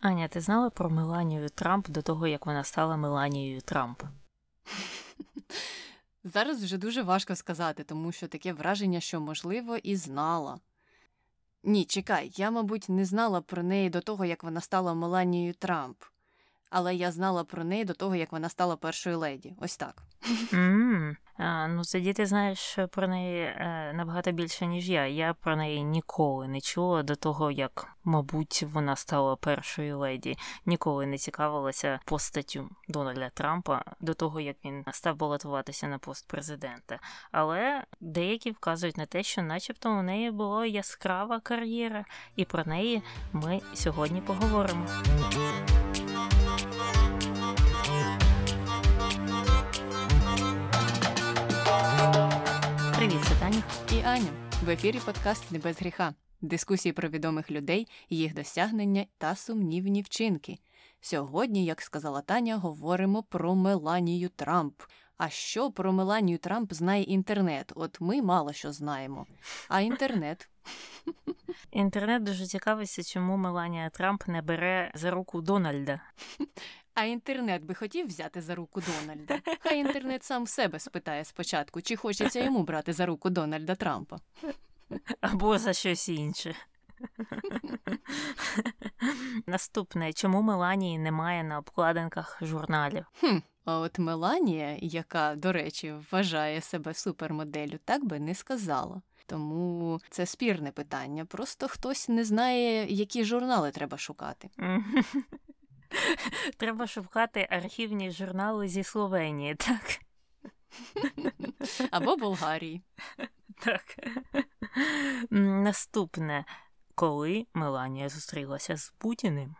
Аня, ти знала про Меланію Трамп до того, як вона стала Меланією Трамп? Зараз вже дуже важко сказати, тому що таке враження, що можливо, і знала. Ні, чекай, я, мабуть, не знала про неї до того, як вона стала Меланією Трамп, але я знала про неї до того, як вона стала першою леді. Ось так. Mm. А, Ну, тоді ти знаєш про неї е, набагато більше, ніж я. Я про неї ніколи не чула до того, як, мабуть, вона стала першою леді. Ніколи не цікавилася постаттю Дональда Трампа до того, як він став балотуватися на пост президента. Але деякі вказують на те, що, начебто, у неї була яскрава кар'єра, і про неї ми сьогодні поговоримо. Таня. І Аня. В ефірі подкаст Не без гріха. Дискусії про відомих людей, їх досягнення та сумнівні вчинки. Сьогодні, як сказала Таня, говоримо про Меланію Трамп. А що про Меланію Трамп знає інтернет? От ми мало що знаємо. А інтернет. Інтернет дуже цікавиться, чому Меланія Трамп не бере за руку Дональда. А інтернет би хотів взяти за руку Дональда. Хай інтернет сам себе спитає спочатку, чи хочеться йому брати за руку Дональда Трампа. Або за щось інше. Наступне, чому Меланії немає на обкладинках журналів? Хм, А от Меланія, яка, до речі, вважає себе супермоделлю, так би не сказала. Тому це спірне питання. Просто хтось не знає, які журнали треба шукати. Треба шукати архівні журнали зі Словенії, так? Або Болгарії. Так. Наступне. Коли Меланія зустрілася з Путіним?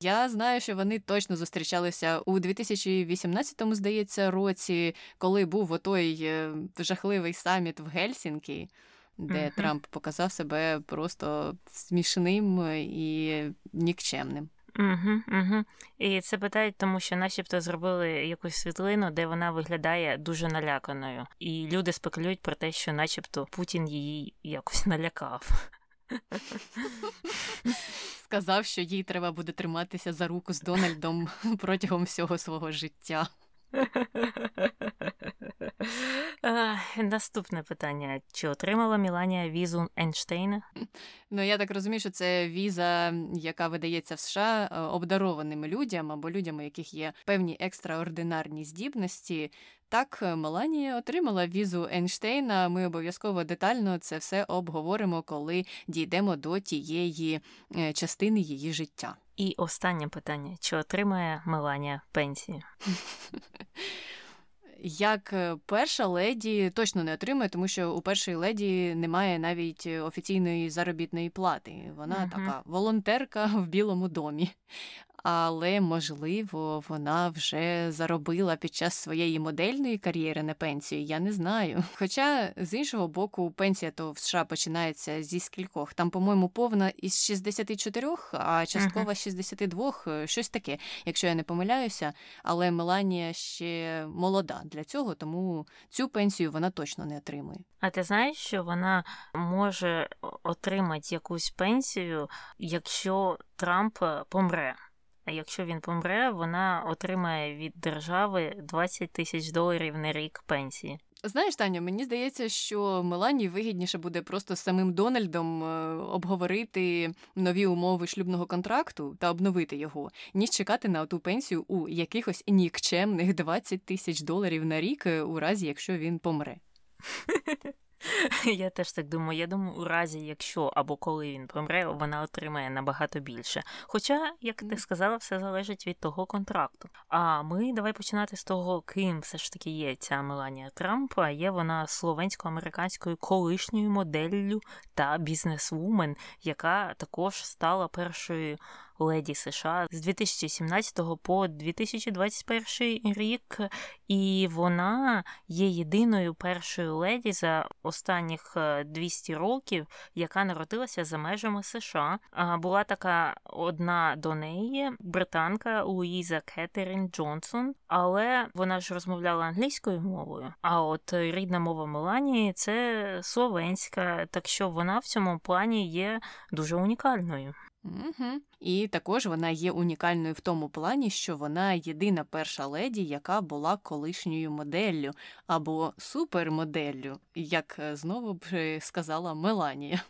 Я знаю, що вони точно зустрічалися у 2018-му, здається, році, коли був отой е, жахливий саміт в Гельсінкі, де uh-huh. Трамп показав себе просто смішним і нікчемним. Угу, угу. І це питають, тому що, начебто, зробили якусь світлину, де вона виглядає дуже наляканою. І люди спекулюють про те, що, начебто, Путін її якось налякав. Сказав, що їй треба буде триматися за руку з Дональдом протягом всього свого життя. Наступне питання: чи отримала Міланія візу Ейнштейна? Ну я так розумію, що це віза, яка видається в США е, обдарованим людям або людям, у яких є певні екстраординарні здібності. Так, Меланія отримала візу Ейнштейна. Ми обов'язково детально це все обговоримо, коли дійдемо до тієї е, частини її життя. І останнє питання: чи отримає Меланія пенсію? Як е, перша леді точно не отримує, тому що у першої леді немає навіть офіційної заробітної плати. Вона uh-huh. така волонтерка в Білому домі але можливо вона вже заробила під час своєї модельної кар'єри на пенсію. Я не знаю. Хоча з іншого боку, пенсія то в США починається зі скількох. Там, по-моєму, повна із 64, а часткова з 62, е, щось таке, якщо я не помиляюся. Але Меланія ще молода для цього, тому цю пенсію вона точно не отримує. А ти знаєш, що вона може отримати якусь пенсію, якщо Трамп е, помре? А якщо він помре, вона отримає від держави 20 тисяч доларів на рік пенсії. Знаєш, Таня, мені здається, що Мелані вигідніше буде просто з самим Дональдом е, обговорити нові умови шлюбного контракту та обновити його, ніж чекати на ту пенсію у якихось нікчемних 20 тисяч доларів на рік, е, у разі якщо він помре. Я теж так думаю. Я думаю, у разі, якщо або коли він помре, вона отримає набагато більше. Хоча, як ти сказала, все залежить від того контракту. А ми давай починати з того, ким все ж таки є ця Меланія Трамп. А є вона словенсько-американською колишньою моделлю та бізнесвумен, яка також стала першою леді США з 2017 по 2021 рік, і вона є єдиною першою леді за останніх 200 е, років, яка народилася за межами США. Була така одна до неї, британка Луїза Кетерін Джонсон, але вона ж розмовляла англійською мовою. А от рідна мова Меланії це словенська, так що вона в цьому плані є дуже унікальною. Угу. І також вона є унікальною в тому плані, що вона єдина перша леді, яка була колишньою моделлю або супермоделлю, як е, знову б е, сказала Меланія.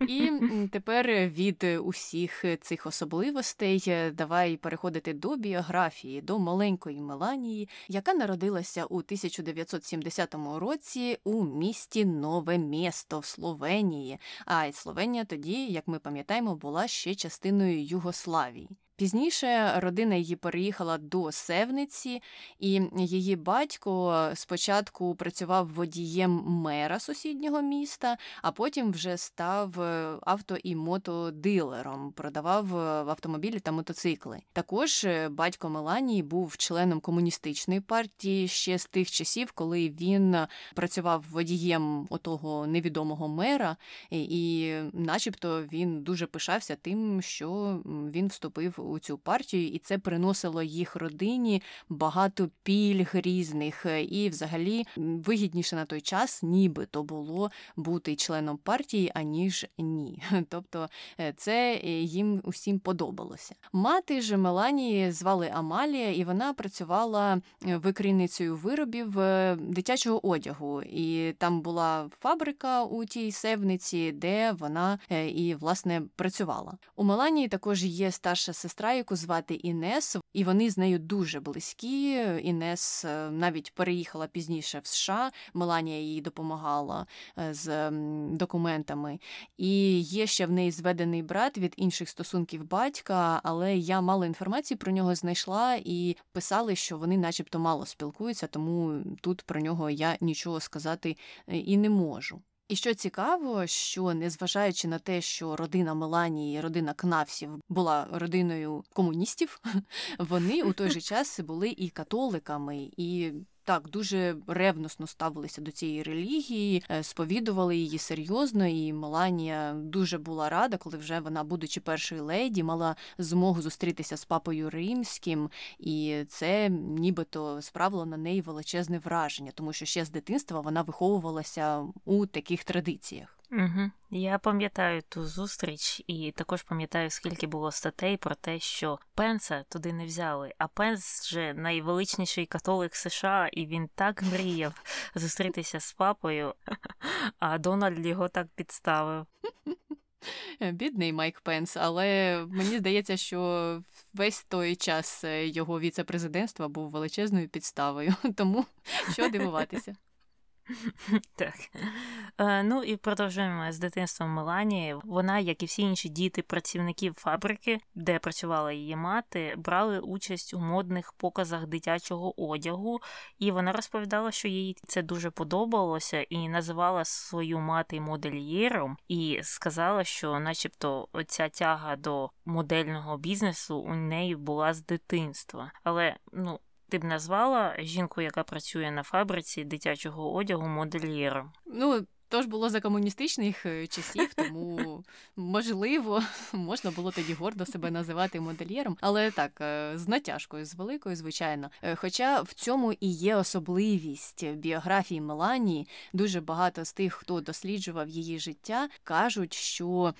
І тепер від усіх цих особливостей е, давай переходити до біографії, до маленької Меланії, яка народилася у 1970 році у місті Нове Місто в Словенії. А Словенія тоді, як ми пам'ятаємо, була ще частиною Югославії. Пізніше родина її переїхала до Севниці, і її батько спочатку працював водієм мера сусіднього міста, а потім вже став е, авто і мотодилером, продавав е, автомобілі та мотоцикли. Також е, батько Меланії був членом комуністичної партії ще з тих часів, коли він працював водієм отого невідомого мера, і, начебто, він дуже пишався тим, що він вступив у цю партію, і це приносило їх родині багато пільг різних. Е, і, взагалі, вигідніше на той час, нібито було бути членом партії, аніж ні. Тобто е, це е, їм усім подобалося. Мати ж Меланії звали Амалія, і вона працювала викрійницею виробів дитячого одягу. І там була фабрика у тій севниці, де вона і власне працювала. У Меланії також є старша сестра сестра, яку звати Інес, і вони з нею дуже близькі. Інес е, навіть переїхала пізніше в США. Меланія їй допомагала е, з документами. І є ще в неї зведений брат від інших стосунків батька, але я мало інформації про нього знайшла і писали, що вони, начебто, мало спілкуються, тому тут про нього я нічого сказати е, і не можу. І що цікаво, що незважаючи на те, що родина Меланії, родина Кнавсів була родиною комуністів, вони у той же час були і католиками, і так дуже ревносно ставилися до цієї релігії, е, сповідували її серйозно, і Меланія дуже була рада, коли вже вона, будучи першою леді, мала змогу зустрітися з папою римським, і це нібито справило на неї величезне враження, тому що ще з дитинства вона виховувалася у таких традиціях. Угу. Я пам'ятаю ту зустріч, і також пам'ятаю, скільки було статей про те, що Пенса туди не взяли. А Пенс вже найвеличніший католик США, і він так мріяв зустрітися з папою, а Дональд його так підставив. Бідний Майк Пенс, але мені здається, що весь той час е, його віце-президентства був величезною підставою, тому що дивуватися. Так. Е, Ну і продовжуємо з дитинством Меланії. Вона, як і всі інші діти працівників фабрики, де працювала її мати, брали участь у модних показах дитячого одягу, і вона розповідала, що їй це дуже подобалося, і називала свою мати модельєром, і сказала, що, начебто, оця тяга до модельного бізнесу у неї була з дитинства. Але ну ти б назвала жінку, яка працює на фабриці дитячого одягу модельєром? Ну, то ж було за комуністичних е, часів, тому можливо можна було тоді гордо себе називати модельєром, але так е, з натяжкою, з великою, звичайно. Е, хоча в цьому і є особливість біографії Меланії, дуже багато з тих, хто досліджував її життя, кажуть, що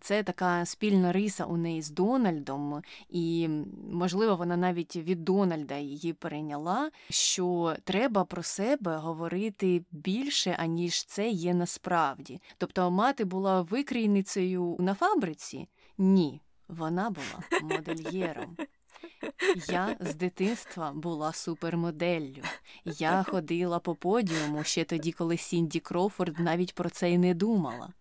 це така спільна риса у неї з Дональдом, і, можливо, вона навіть від Дональда її перейняла, що треба про себе говорити більше, аніж це є насправді. Тобто, мати була викрійницею на фабриці? Ні, вона була модельєром. Я з дитинства була супермоделлю. Я ходила по подіуму ще тоді, коли Сінді Кроуфорд навіть про це й не думала.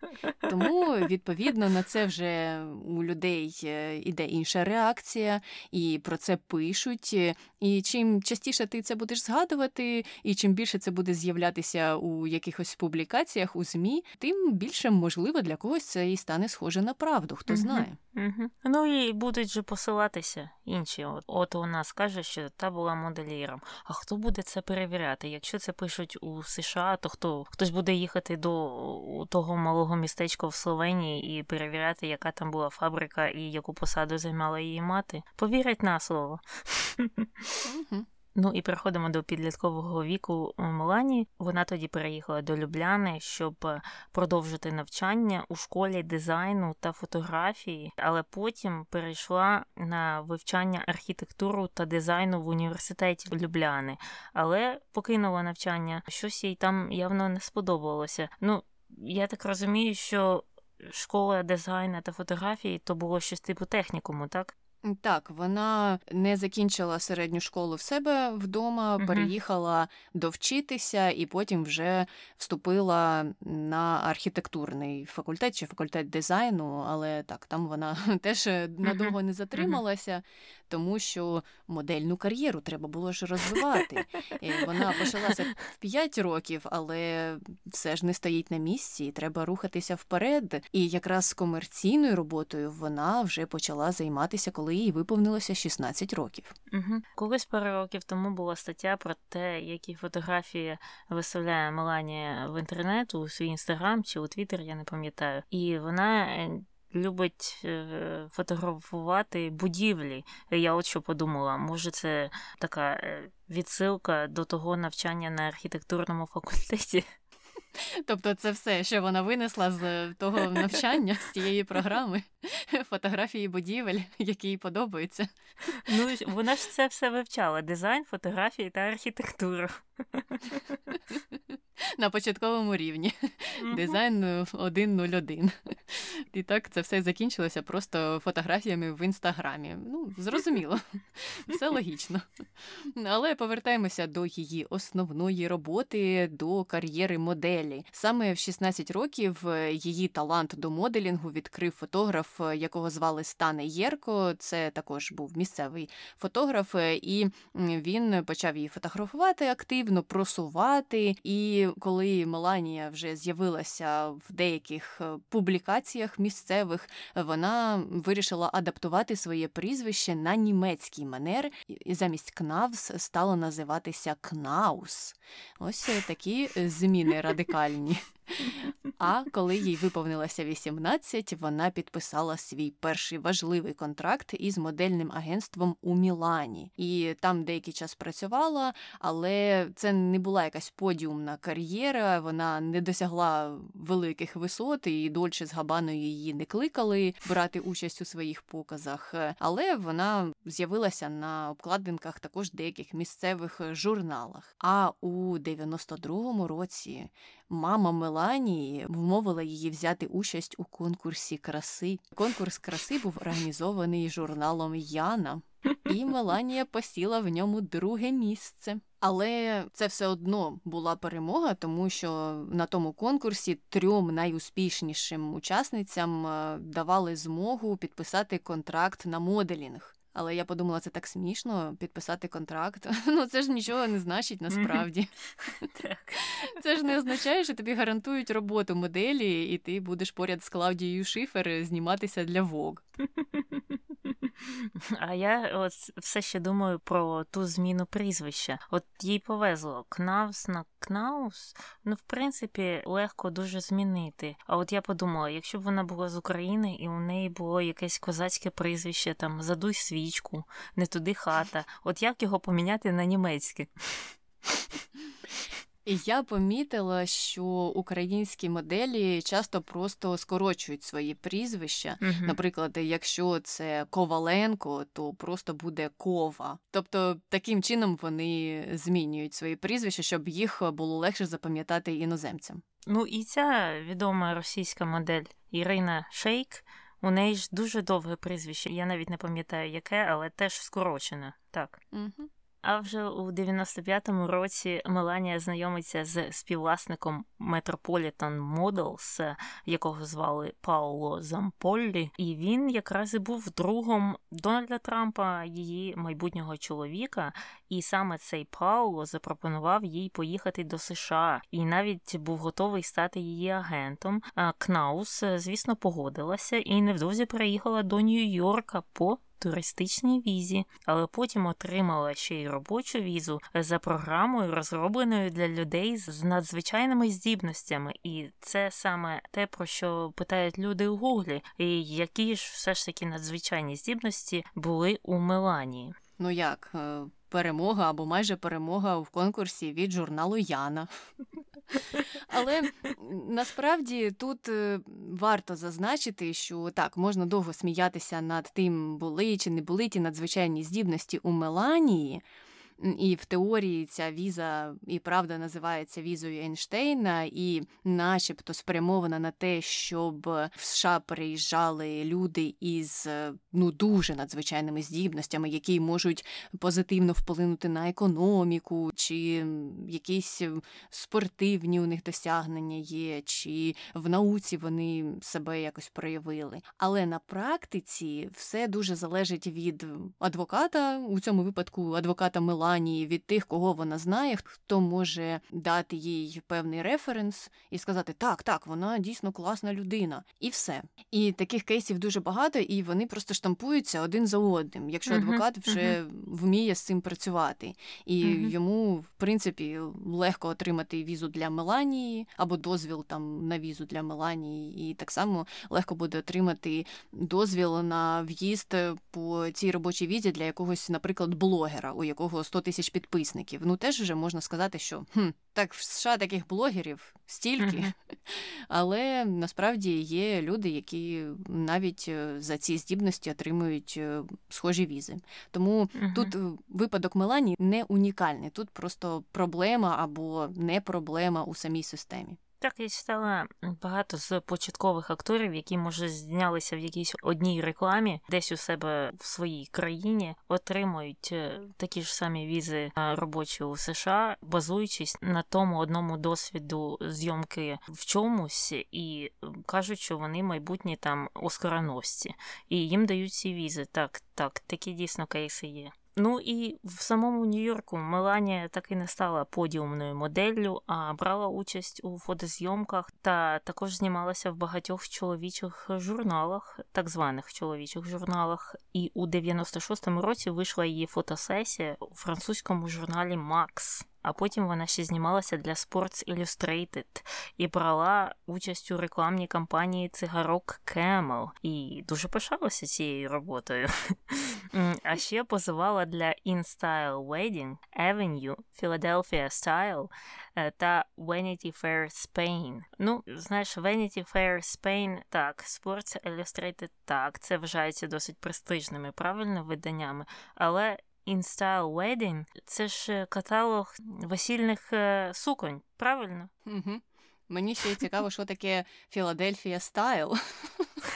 Тому, відповідно, на це вже у людей е, іде інша реакція, і про це пишуть. І чим частіше ти це будеш згадувати, і чим більше це буде з'являтися у якихось публікаціях у ЗМІ, тим більше можливо для когось це і стане схоже на правду, хто знає. Угу. Ну і будуть же посилатися інші. От, от у нас каже, що та була модельєром. А хто буде це перевіряти? Якщо це пишуть у США, то хто хтось буде їхати до того малого містечка в Словенії і перевіряти, яка там була фабрика і яку посаду займала її мати? Повірять на слово. Угу. Ну і переходимо до підліткового віку Мелані. Вона тоді переїхала до Любляни, щоб е, продовжити навчання у школі дизайну та фотографії, але потім перейшла на вивчання архітектуру та дизайну в університеті Любляни, але покинула навчання. Щось їй там явно не сподобалося. Ну я так розумію, що школа дизайну та фотографії то було щось типу технікуму, так? Так, вона не закінчила середню школу в себе вдома, угу. переїхала довчитися і потім вже вступила на архітектурний факультет чи факультет дизайну, але так, там вона теж е, надовго не затрималася, тому що модельну кар'єру треба було ж розвивати. Вона почалася в 5 років, але все ж не стоїть на місці, і треба рухатися вперед. І якраз з комерційною роботою вона вже почала займатися, коли їй виповнилося 16 років. Угу. Колись пару років тому була стаття про те, які фотографії виставляє Меланія в інтернет у свій інстаграм чи у Твіттер, я не пам'ятаю. І вона. Любить е, фотографувати будівлі. Я от що подумала, може, це така е, відсилка до того навчання на архітектурному факультеті. Тобто, це все, що вона винесла з того навчання, з цієї програми, фотографії будівель, які їй подобаються. Ну, вона ж це все вивчала: дизайн, фотографії та архітектуру. На початковому рівні. Дизайн 101. І так це все закінчилося просто фотографіями в інстаграмі. Ну, зрозуміло, все логічно. Але повертаємося до її основної роботи, до кар'єри моделі. Саме в 16 років е, її талант до моделінгу відкрив фотограф, е, якого звали Стане Єрко. Це також був місцевий фотограф, е, і він почав її фотографувати активно, просувати. І коли Меланія вже з'явилася в деяких публікаціях місцевих, вона вирішила адаптувати своє прізвище на німецький манер, і замість Кнавс стало називатися Кнаус. Ось такі зміни радикальні. А коли їй виповнилося 18, вона підписала свій перший важливий контракт із модельним агентством у Мілані. І там деякий час працювала, але це не була якась подіумна кар'єра. Вона не досягла великих висот, і Дольче з Габаною її не кликали брати участь у своїх показах. Але вона з'явилася на обкладинках також деяких місцевих журналах. А у 92-му році мама Меланії вмовила її взяти участь у конкурсі краси. Конкурс краси був організований журналом Яна, і Меланія посіла в ньому друге місце. Але це все одно була перемога, тому що на тому конкурсі трьом найуспішнішим учасницям е, давали змогу підписати контракт на моделінг. Але я подумала, це так смішно підписати контракт. Ну це ж нічого не значить насправді. Так. Це ж не означає, що тобі гарантують роботу моделі, і ти будеш поряд з Клаудією Шифер зніматися для Vogue. А я от все ще думаю про ту зміну прізвища. От їй повезло Кнаус на Кнаус, ну, в принципі, легко дуже змінити. А от я подумала, якщо б вона була з України і у неї було якесь козацьке прізвище, там задуй свічку, не туди хата, от як його поміняти на німецьке? І я помітила, що українські моделі часто просто скорочують свої прізвища. Мгм. Наприклад, якщо це Коваленко, то просто буде Кова. Тобто таким чином вони змінюють свої прізвища, щоб їх було легше запам'ятати іноземцям. Ну і ця відома російська модель Ірина Шейк. У неї ж дуже довге прізвище. Я навіть не пам'ятаю яке, але теж скорочене. Так. Угу. А вже у 95-му році Меланія знайомиться з співвласником Metropolitan Models, якого звали Пауло Замполлі, і він якраз і був другом Дональда Трампа, її майбутнього чоловіка. І саме цей Пауло запропонував їй поїхати до США, і навіть був готовий стати її агентом. Кнаус, звісно, погодилася і невдовзі переїхала до Нью-Йорка по туристичній візі, але потім отримала ще й робочу візу за програмою, розробленою для людей з надзвичайними здібностями. І це саме те, про що питають люди у Гуглі, і які ж все ж таки надзвичайні здібності були у Меланії. Ну як? Перемога або майже перемога в конкурсі від журналу Яна. Але насправді тут е, варто зазначити, що так, можна довго сміятися над тим, були чи не були ті надзвичайні здібності у Меланії. І в теорії ця віза і правда називається візою Ейнштейна, і, начебто, спрямована на те, щоб в США переїжджали люди із ну дуже надзвичайними здібностями, які можуть позитивно вплинути на економіку, чи якісь спортивні у них досягнення є, чи в науці вони себе якось проявили. Але на практиці все дуже залежить від адвоката, у цьому випадку адвоката Мила. Меланії від тих, кого вона знає, хто може дати їй певний референс і сказати, так, так, вона дійсно класна людина, і все. І таких кейсів дуже багато, і вони просто штампуються один за одним, якщо адвокат вже вміє з цим працювати, і йому, в принципі, легко отримати візу для Меланії або дозвіл там на візу для Меланії, і так само легко буде отримати дозвіл на в'їзд по цій робочій візі для якогось, наприклад, блогера, у якого 100 100 тисяч підписників. Ну теж вже можна сказати, що хм, так в США таких блогерів стільки, mm-hmm. але насправді є люди, які навіть е, за ці здібності отримують е, схожі візи. Тому mm-hmm. тут е, випадок Мелані не унікальний. Тут просто проблема або не проблема у самій системі. Так, я читала багато з початкових акторів, які, може, знялися в якійсь одній рекламі, десь у себе в своїй країні, отримують е, такі ж самі візи робочі у США, базуючись на тому одному досвіду зйомки в чомусь, і кажуть, що вони майбутні там оскароносці, і їм дають ці візи. Так, так, такі дійсно кейси є. Ну і в самому Нью-Йорку Меланія так і не стала подіумною моделлю, а брала участь у фотозйомках та також знімалася в багатьох чоловічих журналах, так званих чоловічих журналах. І у 96-му році вийшла її фотосесія у французькому журналі Макс. А потім вона ще знімалася для Sports Illustrated і брала участь у рекламній кампанії цигарок Camel і дуже пишалася цією роботою. А ще позивала для InStyle Wedding, Avenue, Philadelphia Style е, та Vanity Fair Spain. Ну, знаєш, Vanity Fair Spain, так, Sports Illustrated, так, це вважається досить престижними, правильно виданнями, але InStyle Wedding – це ж е, каталог весільних е, суконь, правильно? Угу. Мені ще цікаво, що таке Філадельфія Стайл,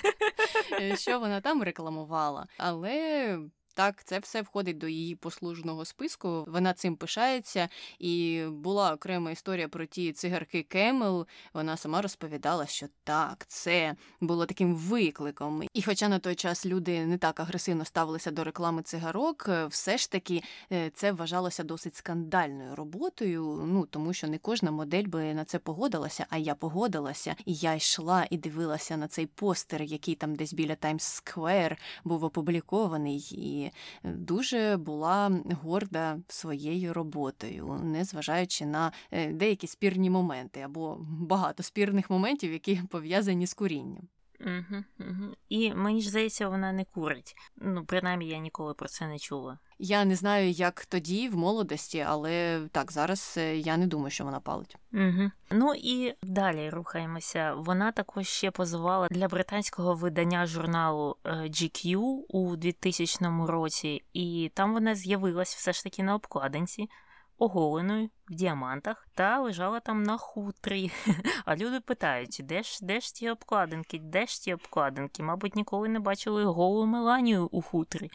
що вона там рекламувала. Але так, це все входить до її послужного списку. Вона цим пишається, і була окрема історія про ті цигарки Кемел. Вона сама розповідала, що так, це було таким викликом. І, хоча на той час люди не так агресивно ставилися до реклами цигарок, все ж таки е, це вважалося досить скандальною роботою. Ну тому що не кожна модель би на це погодилася, а я погодилася. І я йшла і дивилася на цей постер, який там десь біля Таймс Сквер був опублікований. І дуже була горда своєю роботою, незважаючи на е, деякі спірні моменти або багато спірних моментів, які пов'язані з курінням. Угу, угу. І мені ж здається, вона не курить. Ну, принаймні, я ніколи про це не чула. Я не знаю, як тоді, в молодості, але так, зараз е, я не думаю, що вона палить. Угу. Ну і далі рухаємося. Вона також ще позувала для британського видання журналу е, GQ у 2000 році, і там вона з'явилась все ж таки на обкладинці оголеною в діамантах та лежала там на хутрі. А люди питають, де ж де ж ті обкладинки, де ж ті обкладинки? Мабуть, ніколи не бачили голу Меланію у хутрі.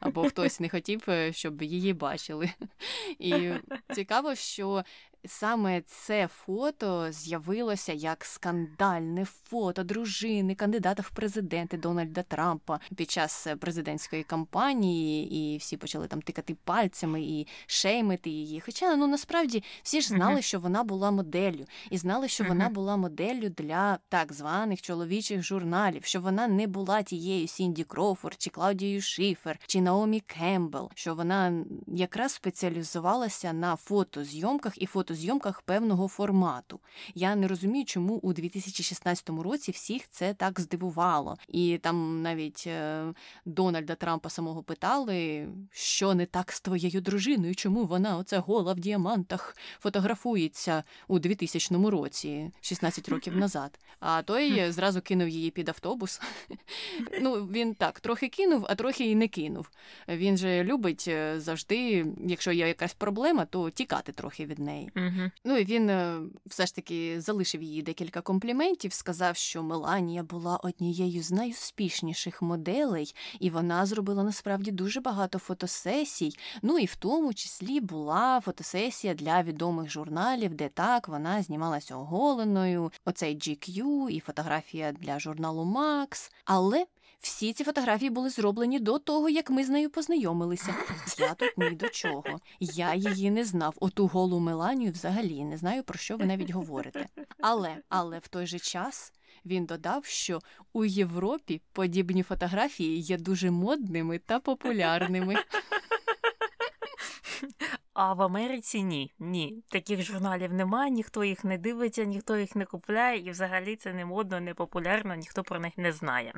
Або хтось не хотів, е, щоб її бачили. І цікаво, що саме це фото з'явилося як скандальне фото дружини кандидата в президенти Дональда Трампа. Під час президентської кампанії, і всі почали там тикати пальцями і шеймити її. Хоча ну насправді всі ж знали, що вона була моделлю, і знали, що вона була моделлю для так званих чоловічих журналів, що вона не була тією Сінді Кроуфорд, чи Клаудією Шифер, чи Наомі Кембл, що вона якраз спеціалізувалася на фотозйомках і фото фотозйомках певного формату. Я не розумію, чому у 2016 році всіх це так здивувало. І там навіть е, Дональда Трампа самого питали, що не так з твоєю дружиною, чому вона оце гола в діамантах фотографується у 2000 році, 16 років назад. А той зразу кинув її під автобус. Ну, він так трохи кинув, а трохи і не кинув. Він же любить е, завжди, якщо є якась проблема, то тікати трохи від неї. Угу. Ну і він е, все ж таки залишив їй декілька компліментів, сказав, що Меланія була однією з найуспішніших моделей, і вона зробила насправді дуже багато фотосесій. Ну і в тому числі була фотосесія для відомих журналів, де так вона знімалася оголеною. Оцей GQ і фотографія для журналу Max. Але всі ці фотографії були зроблені до того, як ми з нею познайомилися. Я тут ні до чого. Я її не знав. Оту голу Меланію взагалі не знаю, про що ви навіть говорите. Але, але в той же час. Він додав, що у Європі подібні фотографії є дуже модними та популярними. А в Америці ні. Ні. Таких журналів немає, ніхто їх не дивиться, ніхто їх не купляє, і взагалі це не модно, не популярно, ніхто про них не знає.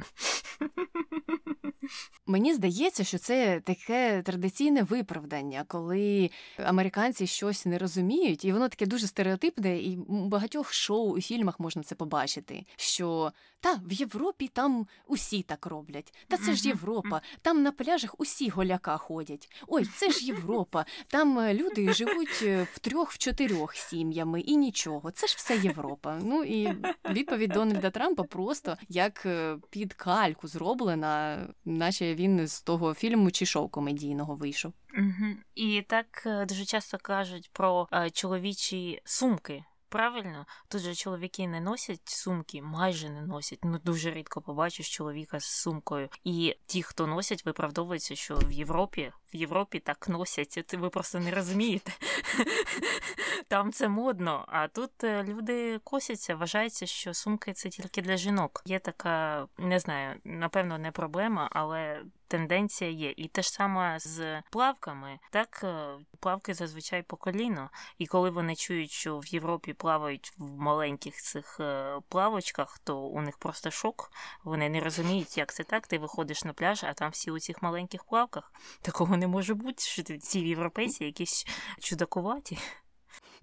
Мені здається, що це таке традиційне виправдання, коли американці щось не розуміють, і воно таке дуже стереотипне, і у багатьох шоу і фільмах можна це побачити. Що та в Європі там усі так роблять. Та це ж Європа. Там на пляжах усі голяка ходять. Ой, це ж Європа. Там люди живуть е, в трьох, в чотирьох сім'ями і нічого. Це ж все Європа. Ну і відповідь Дональда Трампа просто як е, під кальку зроблена, наче він з того фільму чи шоу комедійного вийшов. Угу. І так е, дуже часто кажуть про чоловічі сумки. Правильно, тут же чоловіки не носять сумки, майже не носять. Ну дуже рідко побачиш чоловіка з сумкою. І ті, хто носять, виправдовуються, що в Європі в Європі так носять. Це ви просто не розумієте. Там це модно. А тут е, люди косяться, вважається, що сумки це тільки для жінок. Є така, не знаю, напевно, не проблема, але тенденція є. І те ж саме з плавками. Так, е, плавки зазвичай по коліно. І коли вони чують, що в Європі плавають в маленьких цих е, плавочках, то у них просто шок. Вони не розуміють, як це так. Ти виходиш на пляж, а там всі у цих маленьких плавках. Такого не може бути, що ці європейці якісь чудакуваті.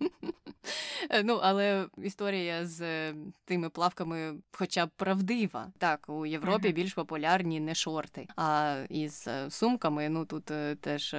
Ну, але історія з е, тими плавками, хоча б правдива. Так, у Європі більш популярні не шорти. А із е, сумками, ну тут е, теж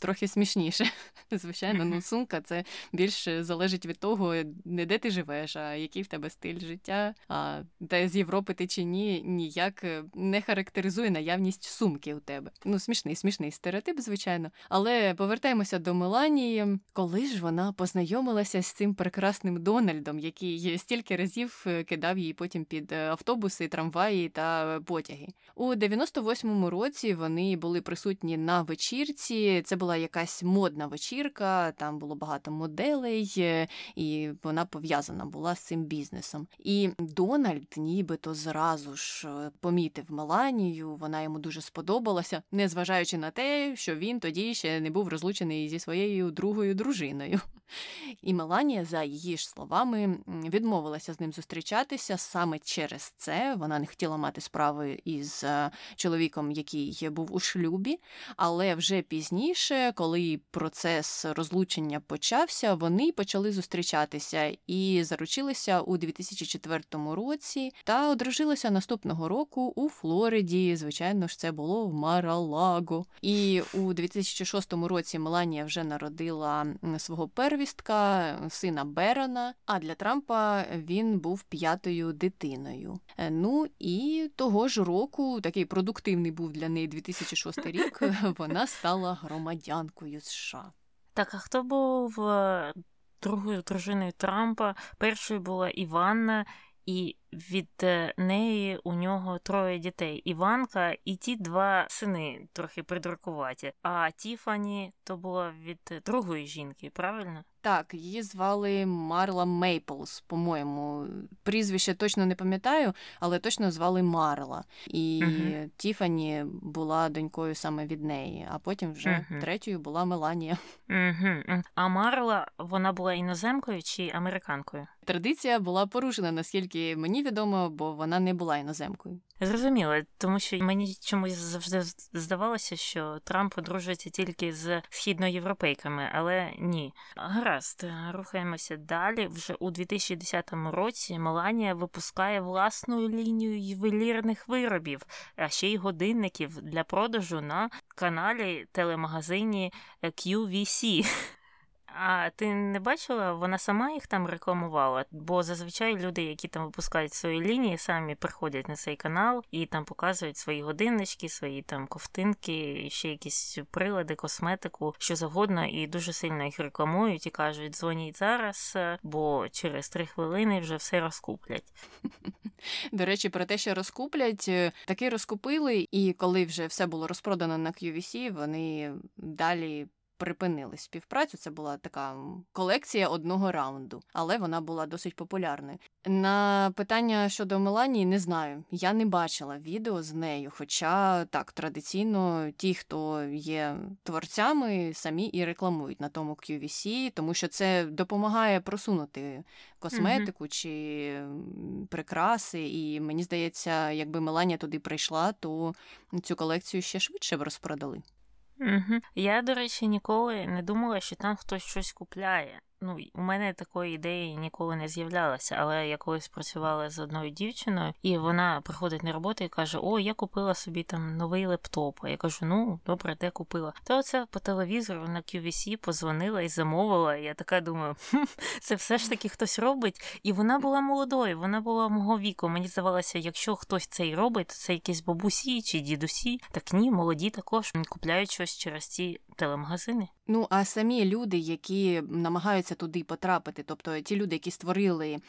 трохи смішніше. Звичайно, ну сумка це більше залежить від того, не де ти живеш, а який в тебе стиль життя. А де з Європи ти чи ні, ніяк е, не характеризує наявність сумки у тебе. Ну, смішний, смішний стереотип, звичайно. Але повертаємося до Меланії. Коли ж вона познайомилася з цим прекрасним Дональдом, який стільки разів е, кидав її потім під е, автобуси, трамваї та потяги. У 98-му році вони були присутні на вечірці. Це була була якась модна вечірка, там було багато моделей, е, і вона пов'язана була з цим бізнесом. І Дональд, нібито зразу ж е, помітив Меланію, вона йому дуже сподобалася, незважаючи на те, що він тоді ще не був розлучений зі своєю другою дружиною. І Меланія, за її ж словами, відмовилася з ним зустрічатися саме через це. Вона не хотіла мати справи із е, чоловіком, який був у шлюбі, але вже пізніше коли процес розлучення почався, вони почали зустрічатися і заручилися у 2004 році та одружилися наступного року у Флориді. Звичайно ж, це було в Маралаго. І у 2006 році Меланія вже народила свого первістка, сина Берона. А для Трампа він був п'ятою дитиною. Ну і того ж року такий продуктивний був для неї 2006 рік. Вона стала громадянкою громадянкою США. Так, а хто був е, другою дружиною Трампа? Першою була Іванна, і від е, неї у нього троє дітей: Іванка і ті два сини трохи придуркуваті. А Тіфані то була від другої жінки, правильно? Так, її звали Марла Мейплс, по-моєму. Прізвище точно не пам'ятаю, але точно звали Марла. І Мгм. Тіфані була донькою саме від неї, а потім вже Мгм. третьою була Меланія. Угу. А Марла, вона була іноземкою чи американкою? Традиція була порушена, наскільки мені відомо, бо вона не була іноземкою. Зрозуміло, тому що мені чомусь завжди здавалося, що Трамп одружується тільки з східноєвропейками, але ні. Гаразд, рухаємося далі. Вже у 2010 році Меланія випускає власну лінію ювелірних виробів, а ще й годинників для продажу на каналі телемагазині QVC. А ти не бачила, вона сама їх там рекламувала, бо зазвичай люди, які там випускають свої лінії, самі приходять на цей канал і там показують свої годиннички, свої там ковтинки, ще якісь прилади, косметику, що завгодно, і дуже сильно їх рекламують і кажуть, дзвоніть зараз, бо через три хвилини вже все розкуплять. До речі, про те, що розкуплять, е, таки розкупили, і коли вже все було розпродано на QVC, вони далі припинили співпрацю. Це була така колекція одного раунду, але вона була досить популярною. На питання щодо Меланії не знаю. Я не бачила відео з нею. Хоча так традиційно ті, хто є творцями, самі і рекламують на тому QVC, тому що це допомагає просунути косметику чи прикраси. І мені здається, якби Меланія туди прийшла, то цю колекцію ще швидше б розпродали. Угу. Я, до речі, ніколи не думала, що там хтось щось купляє. Ну, у мене такої ідеї ніколи не з'являлося, але я колись працювала з одною дівчиною, і вона приходить на роботу і каже: О, я купила собі там новий лептоп. А я кажу, ну добре, де купила. То оце по телевізору на QVC позвонила і замовила. Я така думаю, хм, це все ж таки хтось робить. І вона була молодою, вона була мого віку. Мені здавалося, якщо хтось це й робить, то це якісь бабусі чи дідусі. Так ні, молоді також купляють щось через ці телемагазини. Ну, а самі люди, які намагаються туди потрапити, тобто ті люди, які створили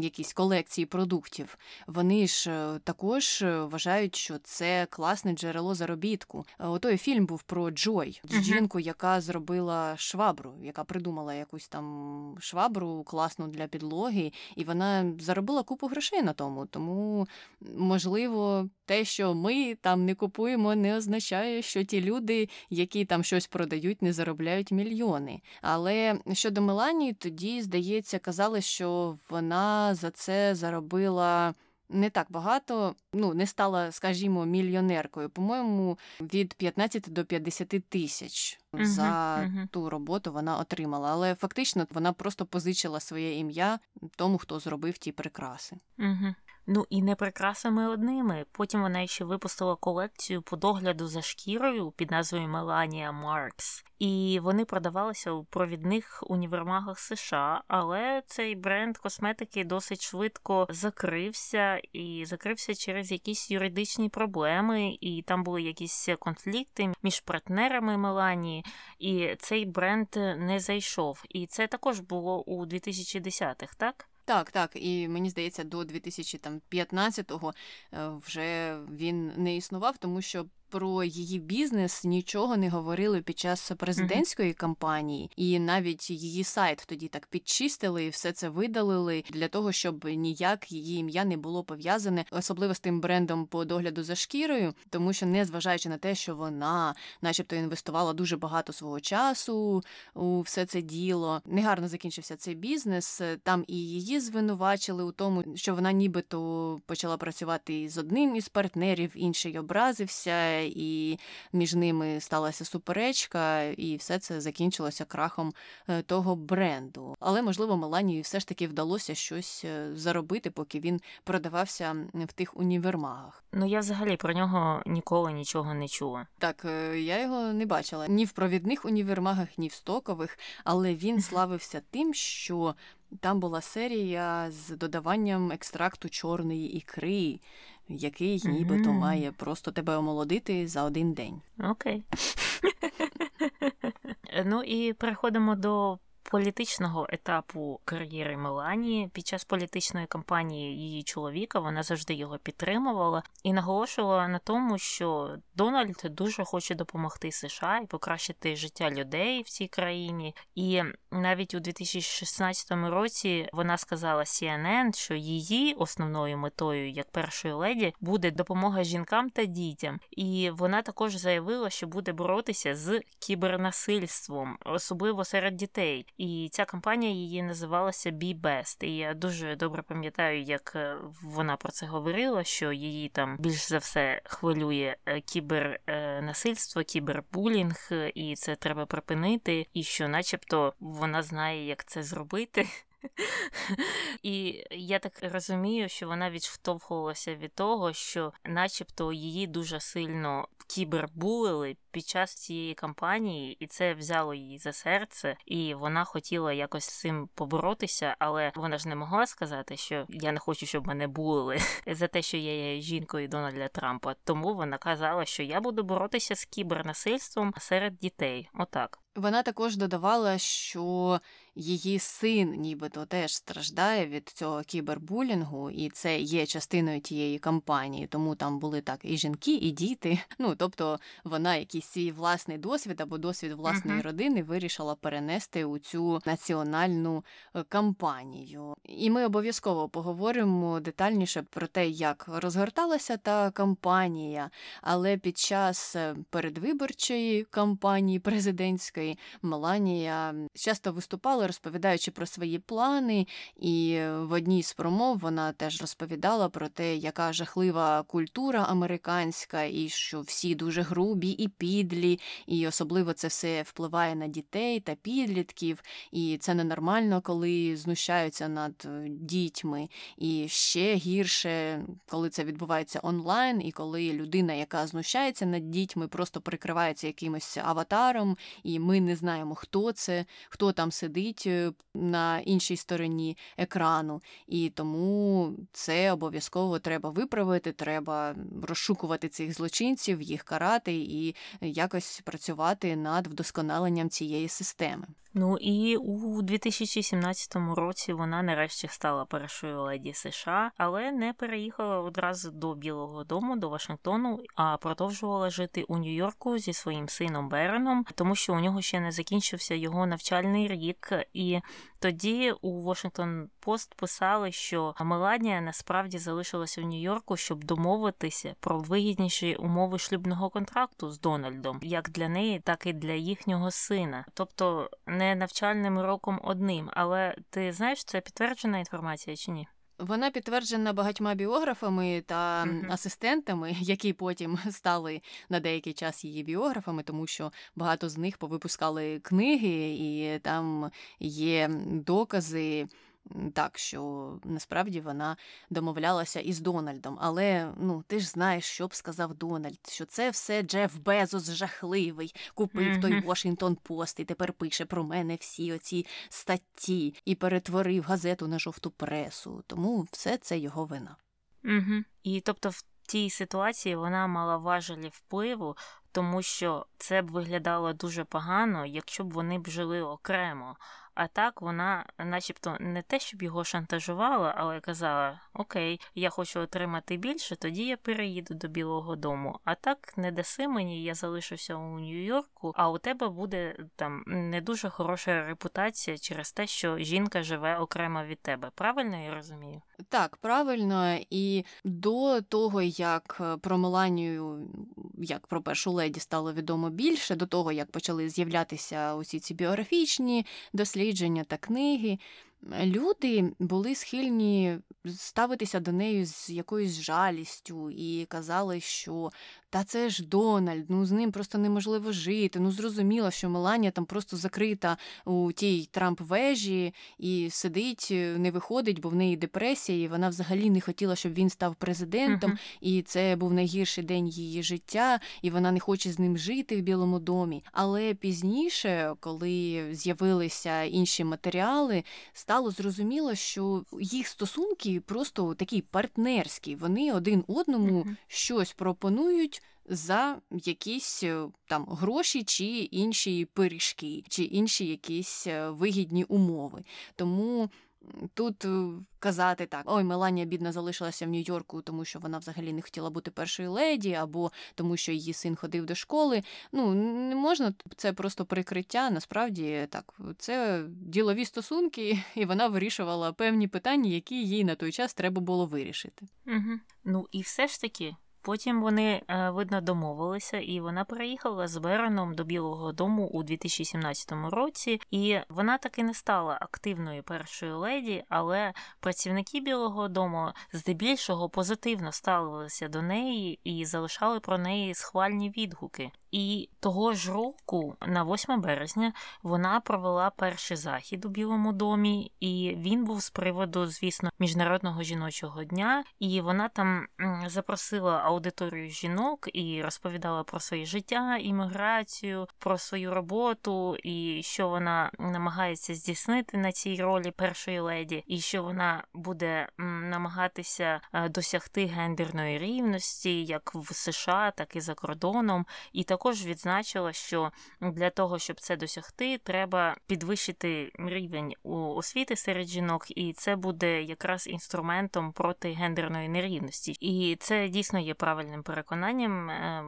якісь колекції продуктів, вони ж е, також е, вважають, що це класне джерело заробітку. Е, Отой фільм був про Джой, жінку, яка зробила швабру, яка придумала якусь там швабру класну для підлоги, і вона заробила купу грошей на тому. Тому, можливо, те, що ми там не купуємо, не означає, що ті люди, які там щось продають, не заробляють мільйони. Але щодо Меланії, тоді, здається, казали, що вона за це заробила. Не так багато, ну не стала, скажімо, мільйонеркою. По-моєму, від 15 до 50 тисяч за мгм. ту роботу вона отримала. Але фактично вона просто позичила своє ім'я тому, хто зробив ті прикраси. Угу. Ну і не прикрасами одними. Потім вона ще випустила колекцію по догляду за шкірою під назвою Melania Marks. І вони продавалися у провідних універмагах США, але цей бренд косметики досить швидко закрився і закрився через якісь юридичні проблеми, і там були якісь конфлікти між партнерами Меланії, і цей бренд не зайшов. І це також було у 2010-х, так? Так, так, і мені здається, до 2015-го е, вже він не існував, тому що про її бізнес нічого не говорили під час президентської кампанії, і навіть її сайт тоді так підчистили і все це видалили для того, щоб ніяк її ім'я не було пов'язане, особливо з тим брендом по догляду за шкірою, тому що, незважаючи на те, що вона, начебто, інвестувала дуже багато свого часу у все це діло, негарно закінчився цей бізнес. Там і її звинувачили у тому, що вона нібито почала працювати з одним із партнерів, інший образився, і між ними сталася суперечка, і все це закінчилося крахом е, того бренду. Але можливо, Меланії все ж таки вдалося щось е, заробити, поки він продавався в тих універмагах. Ну я взагалі про нього ніколи нічого не чула. Так, е, я його не бачила ні в провідних універмагах, ні в стокових, але він славився тим, що там була серія з додаванням екстракту чорної ікри, який нібито Мгм. має просто тебе омолодити за один день. Окей. ну і переходимо до політичного етапу кар'єри Меланії під час політичної кампанії її чоловіка вона завжди його підтримувала і наголошувала на тому, що Дональд дуже хоче допомогти США і покращити життя людей в цій країні. І навіть у 2016 році вона сказала CNN, що її основною метою як першої леді буде допомога жінкам та дітям. І вона також заявила, що буде боротися з кібернасильством, особливо серед дітей. І ця компанія її називалася Be Best. І я дуже добре пам'ятаю, як е, вона про це говорила, що її там більш за все хвилює е, кібернасильство, кібербулінг, і це треба припинити. І що, начебто, вона знає, як це зробити. І я так розумію, що вона відштовхувалася від того, що, начебто, її дуже сильно кібербулили під час цієї кампанії, і це взяло її за серце, і вона хотіла якось з цим поборотися, але вона ж не могла сказати, що я не хочу, щоб мене булили за те, що я є жінкою Дональда Трампа. Тому вона казала, що я буду боротися з кібернасильством серед дітей. Отак. Вона також додавала, що її син, нібито теж страждає від цього кібербулінгу, і це є частиною тієї кампанії. Тому там були так і жінки, і діти. Ну тобто вона якийсь свій власний досвід або досвід власної uh-huh. родини вирішила перенести у цю національну е, кампанію. І ми обов'язково поговоримо детальніше про те, як розгорталася та кампанія, але під час е, передвиборчої кампанії президентської Меланія часто виступала, розповідаючи про свої плани, і в одній з промов вона теж розповідала про те, яка жахлива культура американська, і що всі дуже грубі і підлі, і особливо це все впливає на дітей та підлітків, і це ненормально, коли знущаються над е, дітьми. І ще гірше, коли це відбувається онлайн, і коли людина, яка знущається над дітьми, просто прикривається якимось аватаром, і ми не знаємо, хто це, хто там сидить е, на іншій стороні екрану. І тому це обов'язково треба виправити, треба розшукувати цих злочинців, їх карати і якось працювати над вдосконаленням цієї системи. Ну і у 2017 році вона нарешті стала першою леді США, але не переїхала одразу до Білого Дому, до Вашингтону, а продовжувала жити у Нью-Йорку зі своїм сином Береном, тому що у нього ще не закінчився його навчальний рік, і тоді у Washington Post писали, що Меланія насправді залишилася в Нью-Йорку, щоб домовитися про вигідніші умови шлюбного контракту з Дональдом, як для неї, так і для їхнього сина. Тобто не навчальним роком одним. Але ти знаєш, це підтверджена інформація чи ні? Вона підтверджена багатьма біографами та асистентами, які потім стали на деякий час її біографами, тому що багато з них повипускали книги, і там є докази так, що насправді вона домовлялася із Дональдом. Але ну ти ж знаєш, що б сказав Дональд, що це все Джеф Безос жахливий, купив mm-hmm. той Washington Post і тепер пише про мене всі оці статті і перетворив газету на жовту пресу. Тому все це його вина. Угу. І тобто в тій ситуації вона мала важелі впливу, тому що це б виглядало дуже погано, якщо б вони б жили окремо. А так вона, начебто, не те, щоб його шантажувала, але казала: Окей, я хочу отримати більше, тоді я переїду до Білого Дому. А так не даси мені, я залишуся у Нью-Йорку, а у тебе буде там не дуже хороша репутація через те, що жінка живе окремо від тебе. Правильно я розумію? Так, правильно, і до того, як про Меланію, як про першу леді стало відомо більше, до того як почали з'являтися усі ці біографічні дослідження, та книги, люди були схильні ставитися до неї з якоюсь жалістю і казали, що та це ж Дональд, ну з ним просто неможливо жити. Ну зрозуміло, що Меланія там просто закрита у тій Трамп-вежі і сидить, е, не виходить, бо в неї депресія, і вона взагалі не хотіла, щоб він став президентом. Uh-huh. І це був найгірший день її життя, і вона не хоче з ним жити в Білому домі. Але пізніше, коли з'явилися інші матеріали, стало зрозуміло, що їх стосунки просто такі партнерські. Вони один одному uh-huh. щось пропонують за якісь е, там гроші чи інші пиріжки, чи інші якісь е, вигідні умови. Тому Тут е, казати так: ой, Меланія бідна залишилася в Нью-Йорку, тому що вона взагалі не хотіла бути першою леді, або тому, що її син ходив до школи. Ну не можна це просто прикриття. Насправді так, це ділові стосунки, і вона вирішувала певні питання, які їй на той час треба було вирішити. Угу. Ну і все ж таки. Потім вони, е, видно, домовилися, і вона переїхала з Бероном до Білого Дому у 2017 році, і вона таки не стала активною першою леді, але працівники Білого Дому здебільшого позитивно ставилися до неї і залишали про неї схвальні відгуки. І того ж року, на 8 березня, вона провела перший захід у Білому домі, і він був з приводу, звісно, міжнародного жіночого дня. І вона там запросила аудиторію жінок і розповідала про своє життя, імміграцію, про свою роботу, і що вона намагається здійснити на цій ролі першої леді, і що вона буде намагатися е, досягти гендерної рівності, як в США, так і за кордоном. І так також відзначила, що для того, щоб це досягти, треба підвищити рівень освіти серед жінок, і це буде якраз інструментом проти гендерної нерівності. І це дійсно є правильним переконанням. Е,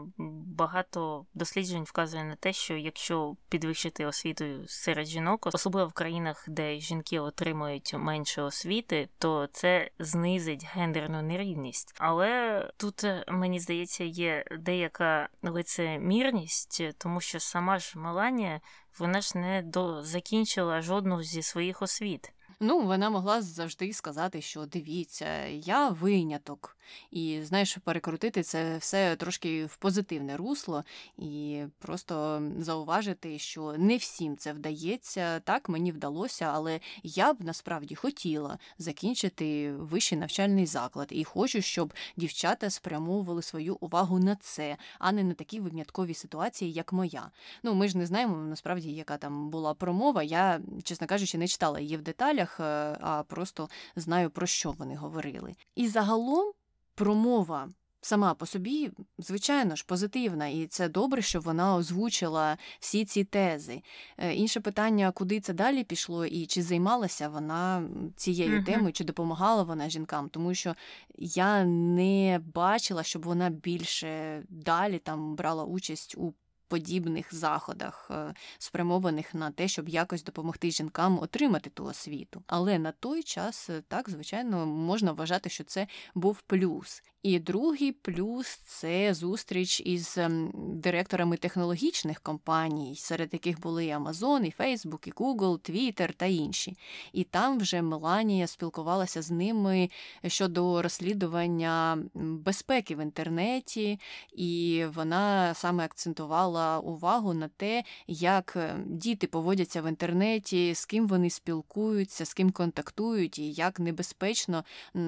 багато досліджень вказує на те, що якщо підвищити освіту серед жінок, особливо в країнах, де жінки отримують менше освіти, то це знизить гендерну нерівність. Але тут мені здається є деяка лицемір вірність, тому що сама ж Меланія, вона ж не до закінчила жодну зі своїх освіт. Ну, вона могла завжди сказати, що дивіться, я виняток. І знаєш, перекрутити це все трошки в позитивне русло, і просто зауважити, що не всім це вдається. Так мені вдалося, але я б насправді хотіла закінчити вищий навчальний заклад і хочу, щоб дівчата спрямовували свою увагу на це, а не на такі виняткові ситуації, як моя. Ну, ми ж не знаємо насправді, яка там була промова. Я, чесно кажучи, не читала її в деталях, е, а просто знаю про що вони говорили. І загалом промова. Сама по собі, звичайно ж, позитивна, і це добре, що вона озвучила всі ці тези. Е, інше питання, куди це далі пішло, і чи займалася вона цією uh-huh. темою, чи допомагала вона жінкам, тому що я не бачила, щоб вона більше далі там брала участь у подібних заходах, е, спрямованих на те, щоб якось допомогти жінкам отримати ту освіту. Але на той час е, так, звичайно, можна вважати, що це був плюс. І другий плюс це зустріч із ем, директорами технологічних компаній, серед яких були і Amazon, і Facebook, і Google, Twitter та інші. І там вже Меланія спілкувалася з ними щодо розслідування безпеки в інтернеті, і вона саме акцентувала увагу на те, як е, діти поводяться в інтернеті, з ким вони спілкуються, з ким контактують, і як небезпечно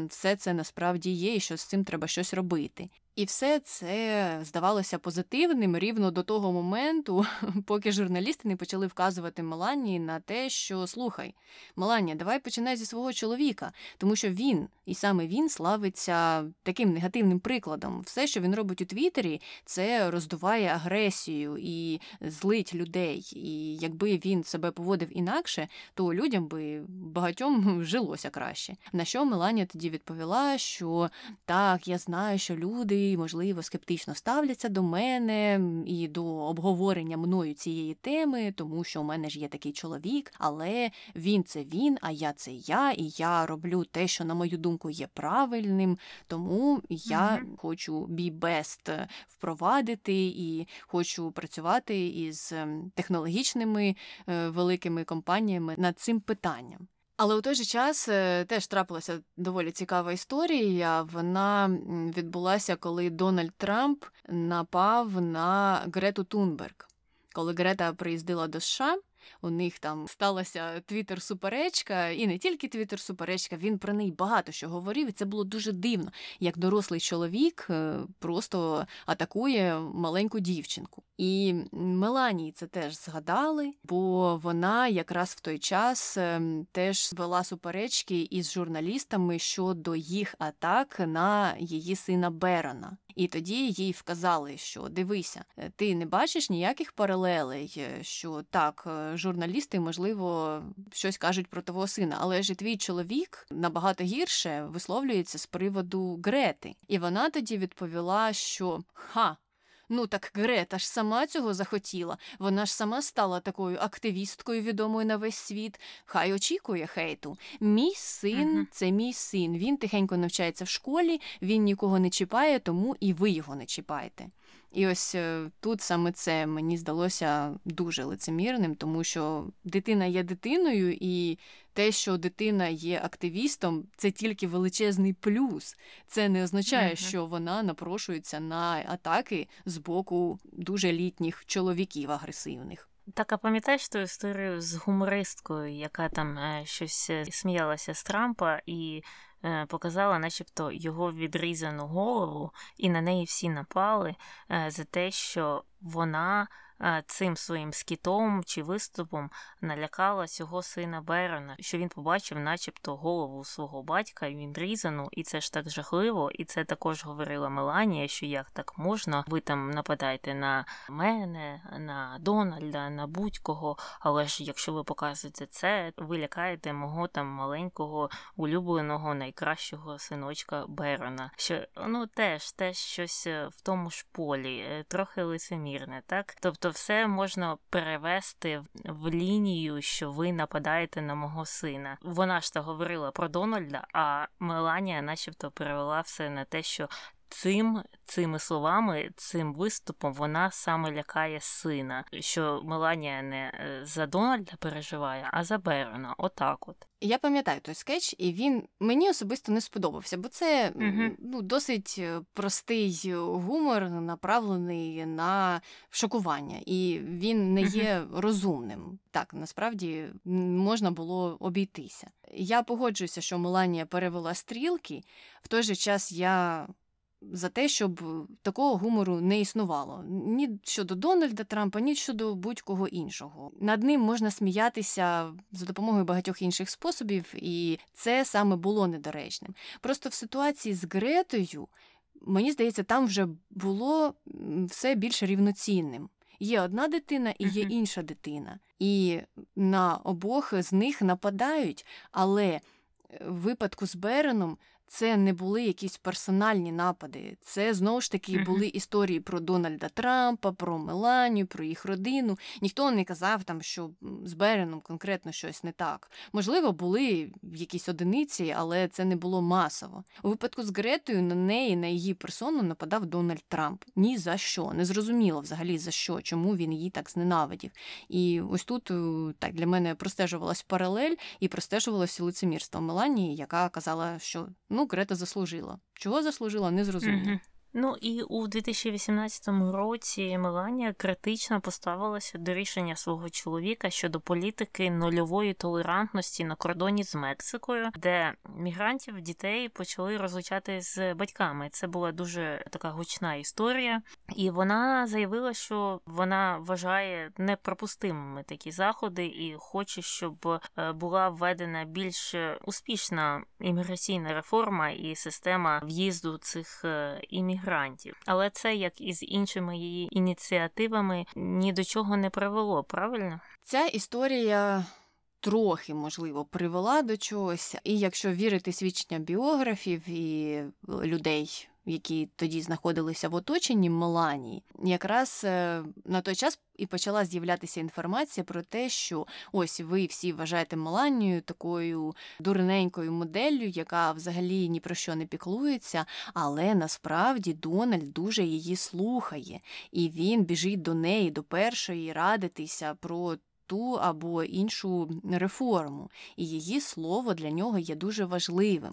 все це насправді є, і що з цим треба щось робити. І все це здавалося позитивним рівно до того моменту, поки журналісти не почали вказувати Меланії на те, що слухай, Меланія, давай починай зі свого чоловіка, тому що він, і саме він славиться таким негативним прикладом. Все, що він робить у Твіттері, це роздуває агресію і злить людей. І якби він себе поводив інакше, то людям би багатьом жилося краще. На що Меланія тоді відповіла, що так, я знаю, що люди можливо, скептично ставляться до мене і до обговорення мною цієї теми, тому що у мене ж є такий чоловік, але він це він, а я це я, і я роблю те, що, на мою думку, є правильним. Тому я mm-hmm. хочу be best впровадити і хочу працювати із технологічними е, великими компаніями над цим питанням. Але у той же час е, теж трапилася доволі цікава історія. Вона відбулася, коли Дональд Трамп напав на Грету Тунберг. Коли Грета приїздила до США, У них там сталася твіттер-суперечка, і не тільки твіттер-суперечка, він про неї багато що говорив. І це було дуже дивно, як дорослий чоловік е, просто атакує маленьку дівчинку. І Меланії це теж згадали, бо вона якраз в той час ем, теж вела суперечки із журналістами щодо їх атак на її сина Берона. І тоді їй вказали, що дивися, е, ти не бачиш ніяких паралелей, е, що так, журналісти, можливо, щось кажуть про твого сина, але ж і твій чоловік набагато гірше висловлюється з приводу Грети. І вона тоді відповіла, що ха. Ну так Грета ж сама цього захотіла. Вона ж сама стала такою активісткою, відомою на весь світ. Хай очікує хейту. Мій син Мгм. це мій син. Він тихенько навчається в школі, він нікого не чіпає, тому і ви його не чіпаєте. І ось е, тут саме це мені здалося дуже лицемірним, тому що дитина є дитиною, і те, що дитина є активістом, це тільки величезний плюс. Це не означає, що вона напрошується на атаки з боку дуже літніх чоловіків агресивних. Так, а пам'ятаєш ту історію з гумористкою, яка там е, щось е, сміялася з Трампа і показала, начебто, його відрізану голову, і на неї всі напали е, за те, що вона е, цим своїм скітом чи виступом налякала цього сина Берона, що він побачив, начебто, голову свого батька відрізану, і це ж так жахливо. І це також говорила Меланія, що як так можна, ви там нападаєте на мене, на Дональда, на будь-кого. Але ж якщо ви показуєте це, ви лякаєте мого там маленького улюбленого найкращого синочка Берона. Що ну теж теж щось е, в тому ж полі, е, трохи лицемірне, так? Тобто, все можна перевести в лінію, що ви нападаєте на мого сина. Вона ж та говорила про Дональда, а Меланія, начебто, перевела все на те, що. Цим цими словами, цим виступом вона саме лякає сина, що Меланія не е, за Дональда переживає, а за Берона. Отак от. Я пам'ятаю той скетч, і він мені особисто не сподобався, бо це Мгм. ну, досить е, простий гумор, направлений на шокування, і він не є розумним. Так, насправді можна було обійтися. Я погоджуюся, що Меланія перевела стрілки. В той же час я за те, щоб такого гумору не існувало ні щодо Дональда Трампа, ні щодо будь-кого іншого. Над ним можна сміятися за допомогою багатьох інших способів, і це саме було недоречним. Просто в ситуації з Гретою, мені здається, там вже було все більш рівноцінним. Є одна дитина і є інша дитина. І на обох з них нападають, але е, в випадку з Береном це не були якісь персональні напади. Це знову ж таки були історії про Дональда Трампа, про Меланію, про їх родину. Ніхто не казав там, що з Береном конкретно щось не так. Можливо, були якісь одиниці, але це не було масово. У випадку з Гретою на неї, на її персону нападав Дональд Трамп. Ні за що. Не зрозуміло взагалі за що, чому він її так зненавидів. І ось тут е, так для мене простежувалась паралель і простежувалося лицемірство Меланії, яка казала, що ну Грета заслужила. Чого заслужила, не зрозуміло. Мгм. Ну і у 2018 році Меланія критично поставилася до рішення свого чоловіка щодо політики нульової толерантності на кордоні з Мексикою, де мігрантів дітей почали розлучати з батьками. Це була дуже така гучна історія, і вона заявила, що вона вважає непропустимими такі заходи і хоче, щоб е, була введена більш успішна імміграційна реформа і система в'їзду цих е, іммігрантів. Але це, як і з іншими її ініціативами, ні до чого не привело, правильно? Ця історія трохи, можливо, привела до чогось, і якщо вірити свідченням біографів і людей, які тоді знаходилися в оточенні Меланії, якраз е, на той час і почала з'являтися інформація про те, що ось ви всі вважаєте Меланію такою дурненькою моделлю, яка взагалі ні про що не піклується, але насправді Дональд дуже її слухає, і він біжить до неї, до першої радитися про ту або іншу реформу, і її слово для нього є дуже важливим.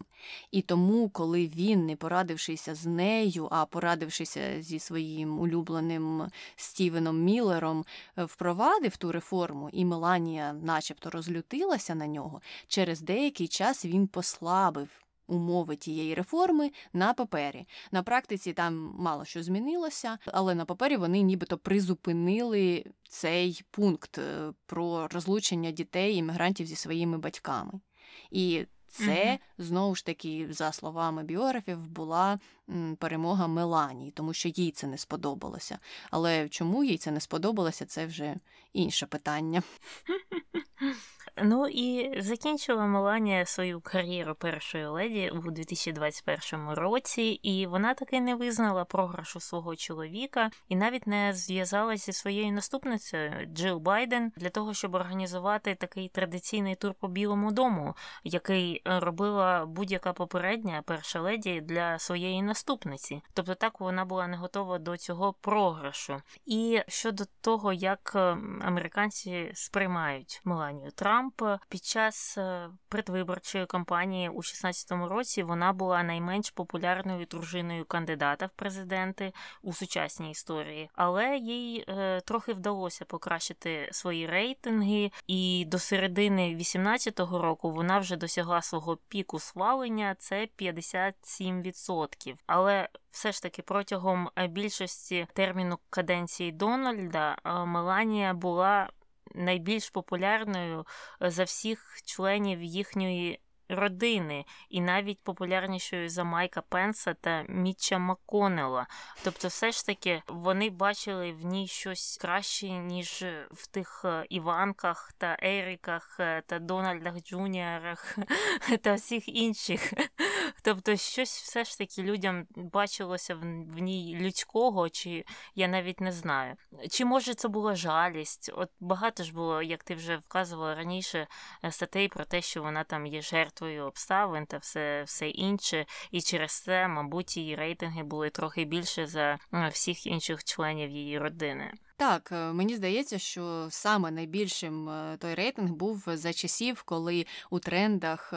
І тому, коли він, не порадившися з нею, а порадившися зі своїм улюбленим Стівеном Міллером, впровадив ту реформу, і Меланія, начебто, розлютилася на нього, через деякий час він послабив умови тієї реформи на папері. На практиці там мало що змінилося, але на папері вони нібито призупинили цей пункт е, про розлучення дітей іммігрантів зі своїми батьками. І це знову ж таки, за словами біографів, була перемога Меланії, тому що їй це не сподобалося. Але чому їй це не сподобалося, це вже інше питання. Ну і закінчила Меланія свою кар'єру першої леді у 2021 році, і вона таки не визнала програшу свого чоловіка і навіть не зв'язалася зі своєю наступницею Джил Байден для того, щоб організувати такий традиційний тур по Білому дому, який робила будь-яка попередня перша леді для своєї наступниці. Тобто так вона була не готова до цього програшу. І щодо того, як ем, американці сприймають Меланію Трамп. Трамп під час е, предвиборчої кампанії у 16-му році вона була найменш популярною дружиною кандидата в президенти у сучасній історії, але їй е, трохи вдалося покращити свої рейтинги, і до середини 18-го року вона вже досягла свого піку свалення це 57%. Але все ж таки протягом е, більшості терміну каденції Дональда Меланія була найбільш популярною е, за всіх членів їхньої родини, і навіть популярнішою за Майка Пенса та Мітча Макконела. Тобто, все ж таки вони бачили в ній щось краще, ніж в тих е, Іванках та Еріках е, та Дональдах Джуніорах та всіх інших. Тобто, щось все ж таки людям бачилося в ній людського, чи я навіть не знаю. Чи може це була жалість? От багато ж було, як ти вже вказувала раніше, е, статей про те, що вона там є жертвою обставин та все все інше, і через це, мабуть, її рейтинги були трохи більше за всіх інших членів її родини. Так, е, мені здається, що саме найбільшим е, той рейтинг був за часів, коли у трендах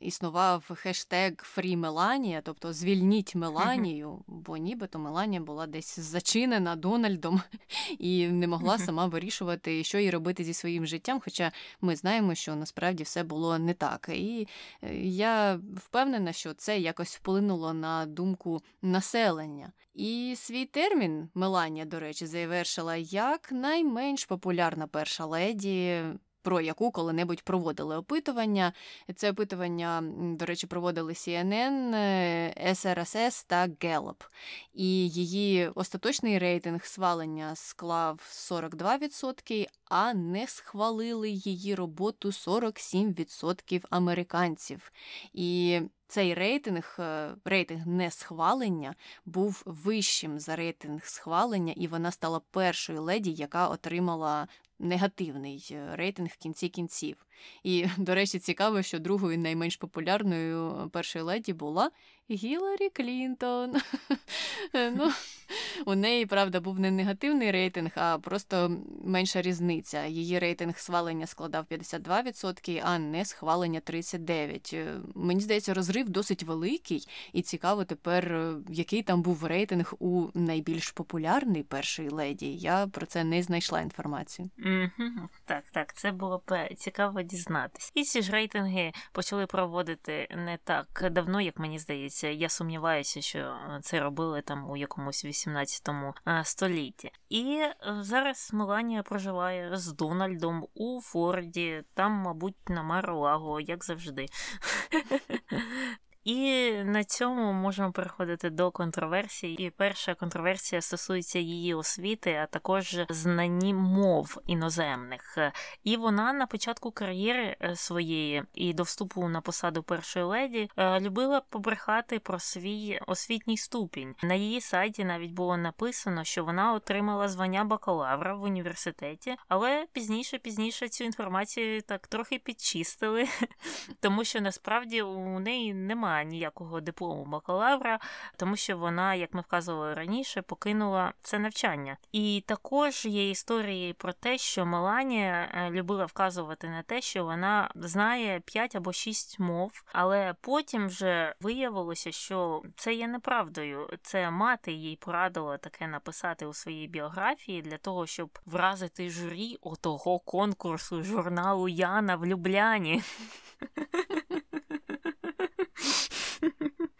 існував хештег Фрі Меланія, тобто звільніть Меланію, бо нібито Меланія була десь зачинена Дональдом і не могла сама вирішувати, що їй робити зі своїм життям. Хоча ми знаємо, що насправді все було не так. І е, я впевнена, що це якось вплинуло на думку населення. І свій термін Меланія, до речі, завершила як найменш популярна перша леді про яку коли-небудь проводили опитування. Це опитування, до речі, проводили CNN, SRSS та Gallup. І її остаточний рейтинг свалення склав 42%, а не схвалили її роботу 47% американців. І цей рейтинг, е, рейтинг несхвалення, був вищим за рейтинг схвалення, і вона стала першою леді, яка отримала негативний е, рейтинг в кінці кінців. І, до речі, цікаво, що другою найменш популярною першою леді була Гіларі Клінтон. ну, У неї, правда, був не негативний рейтинг, а просто менша різниця. Її рейтинг схвалення складав 52%, а не схвалення 39%. Е, мені здається, розрив досить великий, і цікаво тепер, е, який там був рейтинг у найбільш популярний першої леді. Я про це не знайшла інформацію. Так, так, це було цікаво дізнатись. І ці ж рейтинги почали проводити не так давно, як мені здається. Я сумніваюся, що це робили там у якомусь 18 е, столітті. І е, зараз Меланія проживає з Дональдом у Форді, там, мабуть, на Марлаго, як завжди. І на цьому можемо переходити до контроверсії. І перша контроверсія стосується її освіти, а також знані мов іноземних. І вона на початку кар'єри е, своєї і до вступу на посаду першої леді е, любила побрехати про свій освітній ступінь. На її сайті навіть було написано, що вона отримала звання бакалавра в університеті, але пізніше, пізніше цю інформацію так трохи підчистили, тому що насправді у неї немає отримала ніякого диплому бакалавра, тому що вона, як ми вказували раніше, покинула це навчання. І також є історії про те, що Меланія е, любила вказувати на те, що вона знає 5 або 6 мов, але потім вже виявилося, що це є неправдою. Це мати їй порадила таке написати у своїй біографії для того, щоб вразити журі отого конкурсу журналу Яна в Любляні.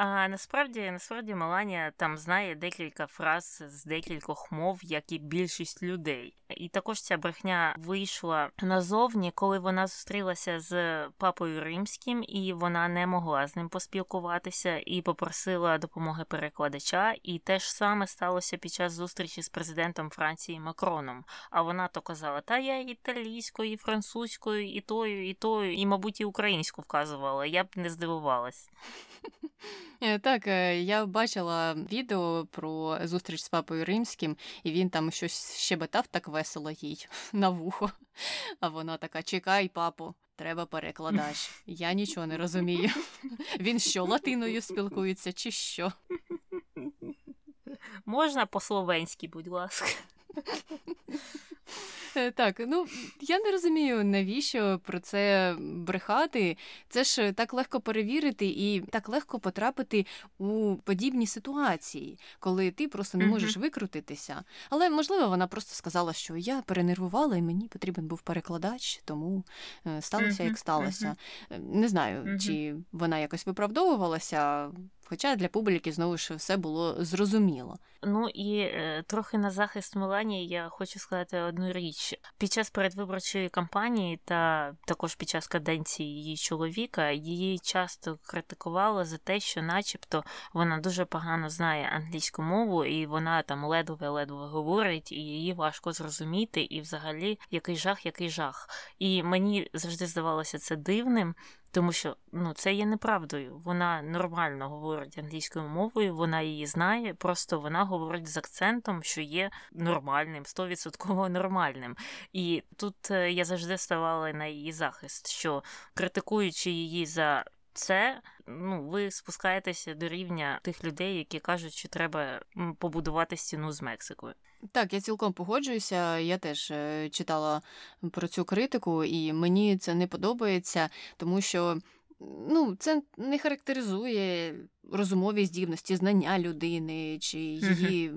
А насправді, насправді, Меланія там знає декілька фраз з декількох мов, як і більшість людей. І також ця брехня вийшла назовні, коли вона зустрілася з папою римським, і вона не могла з ним поспілкуватися і попросила допомоги перекладача. І те ж саме сталося під час зустрічі з президентом Франції Макроном. А вона то казала: Та я італійською, і французькою, і тою, і тою, і, мабуть, і українську вказувала. Я б не здивувалась. Е, так, е, я бачила відео про зустріч з папою римським, і він там щось щебетав так весело їй на вухо. А вона така: чекай, папу, треба перекладач. Я нічого не розумію. Він що, латиною спілкується, чи що? Можна по-словенськи, будь ласка. Е, так, ну я не розумію, навіщо про це брехати. Це ж так легко перевірити і так легко потрапити у подібні ситуації, коли ти просто не можеш викрутитися. Але можливо, вона просто сказала, що я перенервувала і мені потрібен був перекладач, тому е, сталося як сталося. Е, не знаю, чи вона якось виправдовувалася. Хоча для публіки знову ж все було зрозуміло. Ну і е, трохи на захист Меланії я хочу сказати одну річ. Під час передвиборчої кампанії та також під час каденції її чоловіка її часто критикували за те, що, начебто, вона дуже погано знає англійську мову, і вона там ледве-ледве говорить, і її важко зрозуміти, і взагалі який жах, який жах. І мені завжди здавалося це дивним. Тому що ну це є неправдою. Вона нормально говорить англійською мовою, вона її знає, просто вона говорить з акцентом, що є нормальним, стовідсотково нормальним. І тут е, я завжди ставала на її захист, що критикуючи її за це, ну ви спускаєтеся до рівня тих людей, які кажуть, що треба побудувати стіну з Мексикою. Так, я цілком погоджуюся. Я теж е, читала про цю критику, і мені це не подобається, тому що ну, це не характеризує розумові здібності, знання людини чи її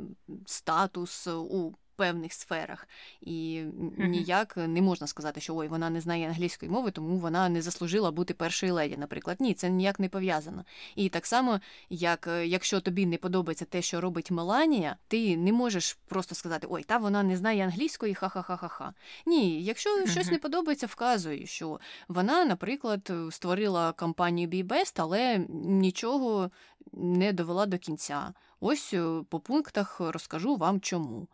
статус у певних сферах. І ніяк не можна сказати, що ой, вона не знає англійської мови, тому вона не заслужила бути першою леді, наприклад. Ні, це ніяк не пов'язано. І так само, як е, якщо тобі не подобається те, що робить Меланія, ти не можеш просто сказати Ой, та вона не знає англійської, ха-ха-ха-ха-ха. Ні, якщо щось не подобається, вказуй, що вона, наприклад, створила кампанію Be Best, але нічого не довела до кінця. Ось е, по пунктах розкажу вам чому.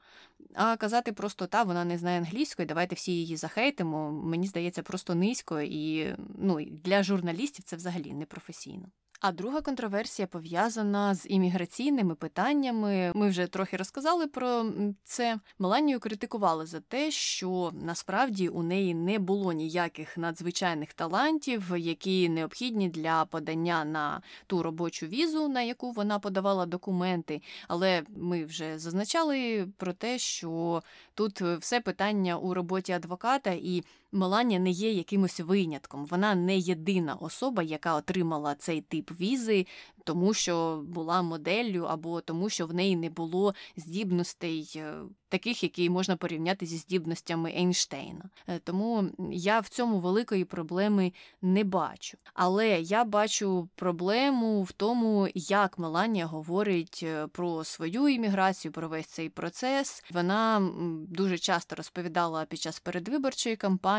А казати просто та вона не знає англійської, давайте всі її захейтимо. Мені здається, просто низько і ну, для журналістів це взагалі непрофесійно. А друга контроверсія пов'язана з імміграційними питаннями. Ми вже трохи розказали про це. Меланію критикували за те, що насправді у неї не було ніяких надзвичайних талантів, які необхідні для подання на ту робочу візу, на яку вона подавала документи. Але ми вже зазначали про те, що тут все питання у роботі адвоката і Меланія не є якимось винятком. Вона не єдина особа, яка отримала цей тип візи, тому що була моделлю, або тому, що в неї не було здібностей, е, таких, які можна порівняти зі здібностями Ейнштейна. Е, тому я в цьому великої проблеми не бачу. Але я бачу проблему в тому, як Меланія говорить е, про свою імміграцію, про весь цей процес. Вона дуже часто розповідала під час передвиборчої кампанії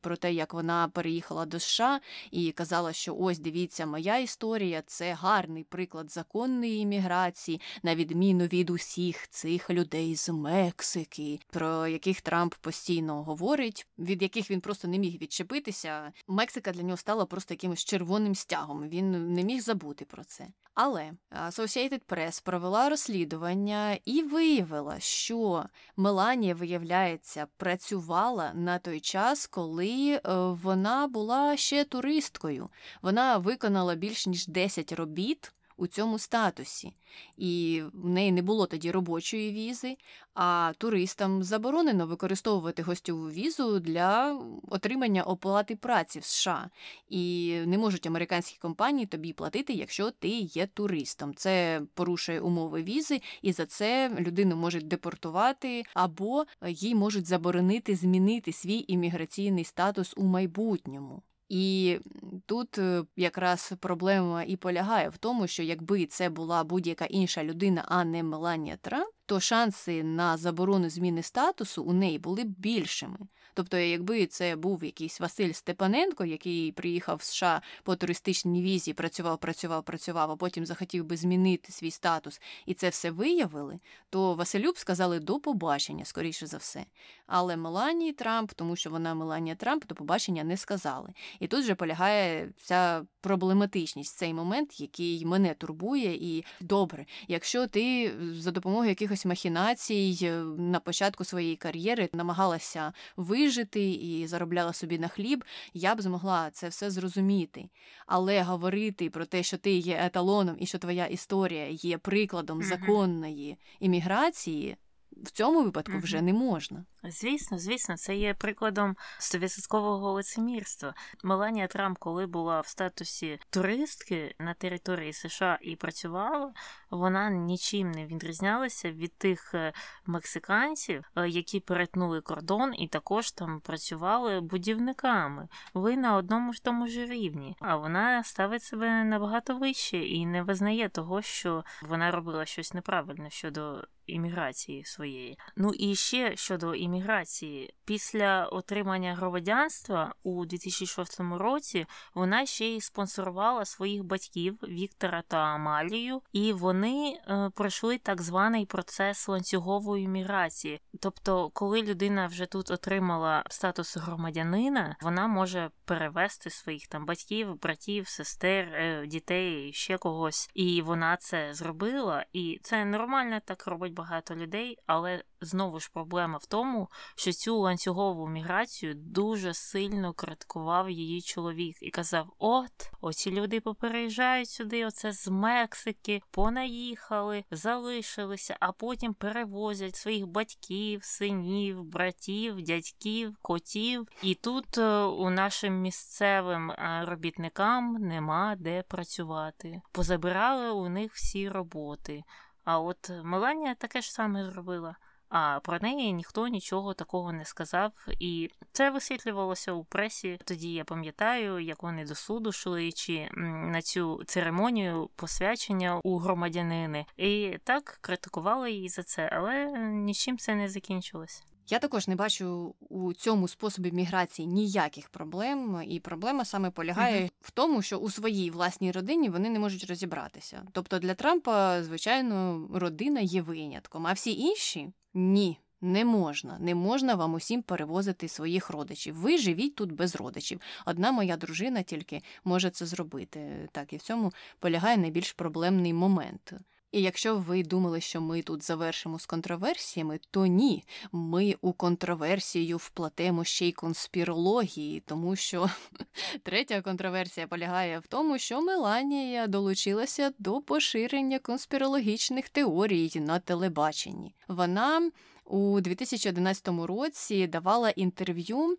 про те, як вона переїхала до США і казала, що ось дивіться, моя історія це гарний приклад законної імміграції, на відміну від усіх цих людей з Мексики, про яких Трамп постійно говорить, від яких він просто не міг відчепитися. Мексика для нього стала просто якимось червоним стягом. Він не міг забути про це. Але Associated Press провела розслідування і виявила, що Меланія, виявляється, працювала на той час, коли е, вона була ще туристкою. Вона виконала більш ніж 10 робіт у цьому статусі, і в неї не було тоді робочої візи, а туристам заборонено використовувати гостьову візу для отримання оплати праці в США. І не можуть американські компанії тобі платити, якщо ти є туристом. Це порушує умови візи, і за це людину можуть депортувати або їй можуть заборонити змінити свій імміграційний статус у майбутньому. І тут е, якраз проблема і полягає в тому, що якби це була будь-яка інша людина, а не Меланія Трамп, то шанси на заборону зміни статусу у неї були б більшими. Тобто, якби це був якийсь Василь Степаненко, який приїхав в США по туристичній візі, працював, працював, працював, а потім захотів би змінити свій статус, і це все виявили, то Василю б сказали до побачення, скоріше за все. Але Меланії Трамп, тому що вона Меланія Трамп, до побачення не сказали. І тут вже полягає вся проблематичність, цей момент, який мене турбує, і добре, якщо ти за допомогою якихось махінацій е, на початку своєї кар'єри намагалася вижити і заробляла собі на хліб, я б змогла це все зрозуміти. Але говорити про те, що ти є еталоном і що твоя історія є прикладом законної імміграції в цьому випадку угу. вже не можна. Звісно, звісно, це є прикладом стовідсоткового лицемірства. Меланія Трамп, коли була в статусі туристки на території США і працювала, вона нічим не відрізнялася від тих е, мексиканців, е, які перетнули кордон і також там працювали будівниками. Ви на одному ж тому ж рівні, а вона ставить себе набагато вище і не визнає того, що вона робила щось неправильно щодо імміграції своєї. Ну і ще щодо імміграції, після отримання громадянства у 2006 році вона ще й спонсорувала своїх батьків Віктора та Амалію, і вони е, пройшли так званий процес ланцюгової міграції. Тобто, коли людина вже тут отримала статус громадянина, вона може перевести своїх там батьків, братів, сестер, е, дітей, ще когось, і вона це зробила. І це нормально так робить багато людей, але знову ж проблема в тому, що цю ланцюгову міграцію дуже сильно критикував її чоловік і казав: От, оці люди попереїжджають сюди, оце з Мексики, понаїхали, залишилися, а потім перевозять своїх батьків, синів, братів, дядьків, котів. І тут е, у нашим місцевим е, робітникам нема де працювати. Позабирали у них всі роботи. А от Меланія таке ж саме зробила. А про неї ніхто нічого такого не сказав, і це висвітлювалося у пресі. Тоді я пам'ятаю, як вони до суду шли чи на цю церемонію посвячення у громадянини, і так критикували її за це, але нічим це не закінчилось. Я також не бачу у цьому способі міграції ніяких проблем, і проблема саме полягає uh в тому, що у своїй власній родині вони не можуть розібратися. Тобто для Трампа, звичайно, родина є винятком, а всі інші ні. Не можна, не можна вам усім перевозити своїх родичів. Ви живіть тут без родичів. Одна моя дружина тільки може це зробити. Так, і в цьому полягає найбільш проблемний момент. І якщо ви думали, що ми тут завершимо з контроверсіями, то ні, ми у контроверсію вплатемо ще й конспірології, тому що третя контроверсія полягає в тому, що Меланія долучилася до поширення конспірологічних теорій на телебаченні. Вона у 2011 році давала інтерв'ю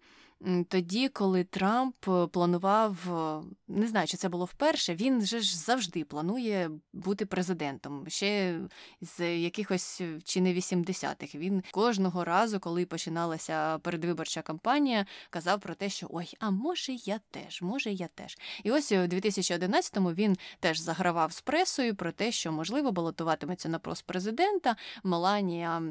тоді, коли Трамп е, планував, е, не знаю, чи це було вперше, він же ж завжди планує бути президентом. Ще з якихось е, чи не 80-х. Він кожного разу, коли починалася передвиборча кампанія, казав про те, що ой, а може я теж, може я теж. І ось у 2011-му він теж загравав з пресою про те, що можливо балотуватиметься на пост президента. Меланія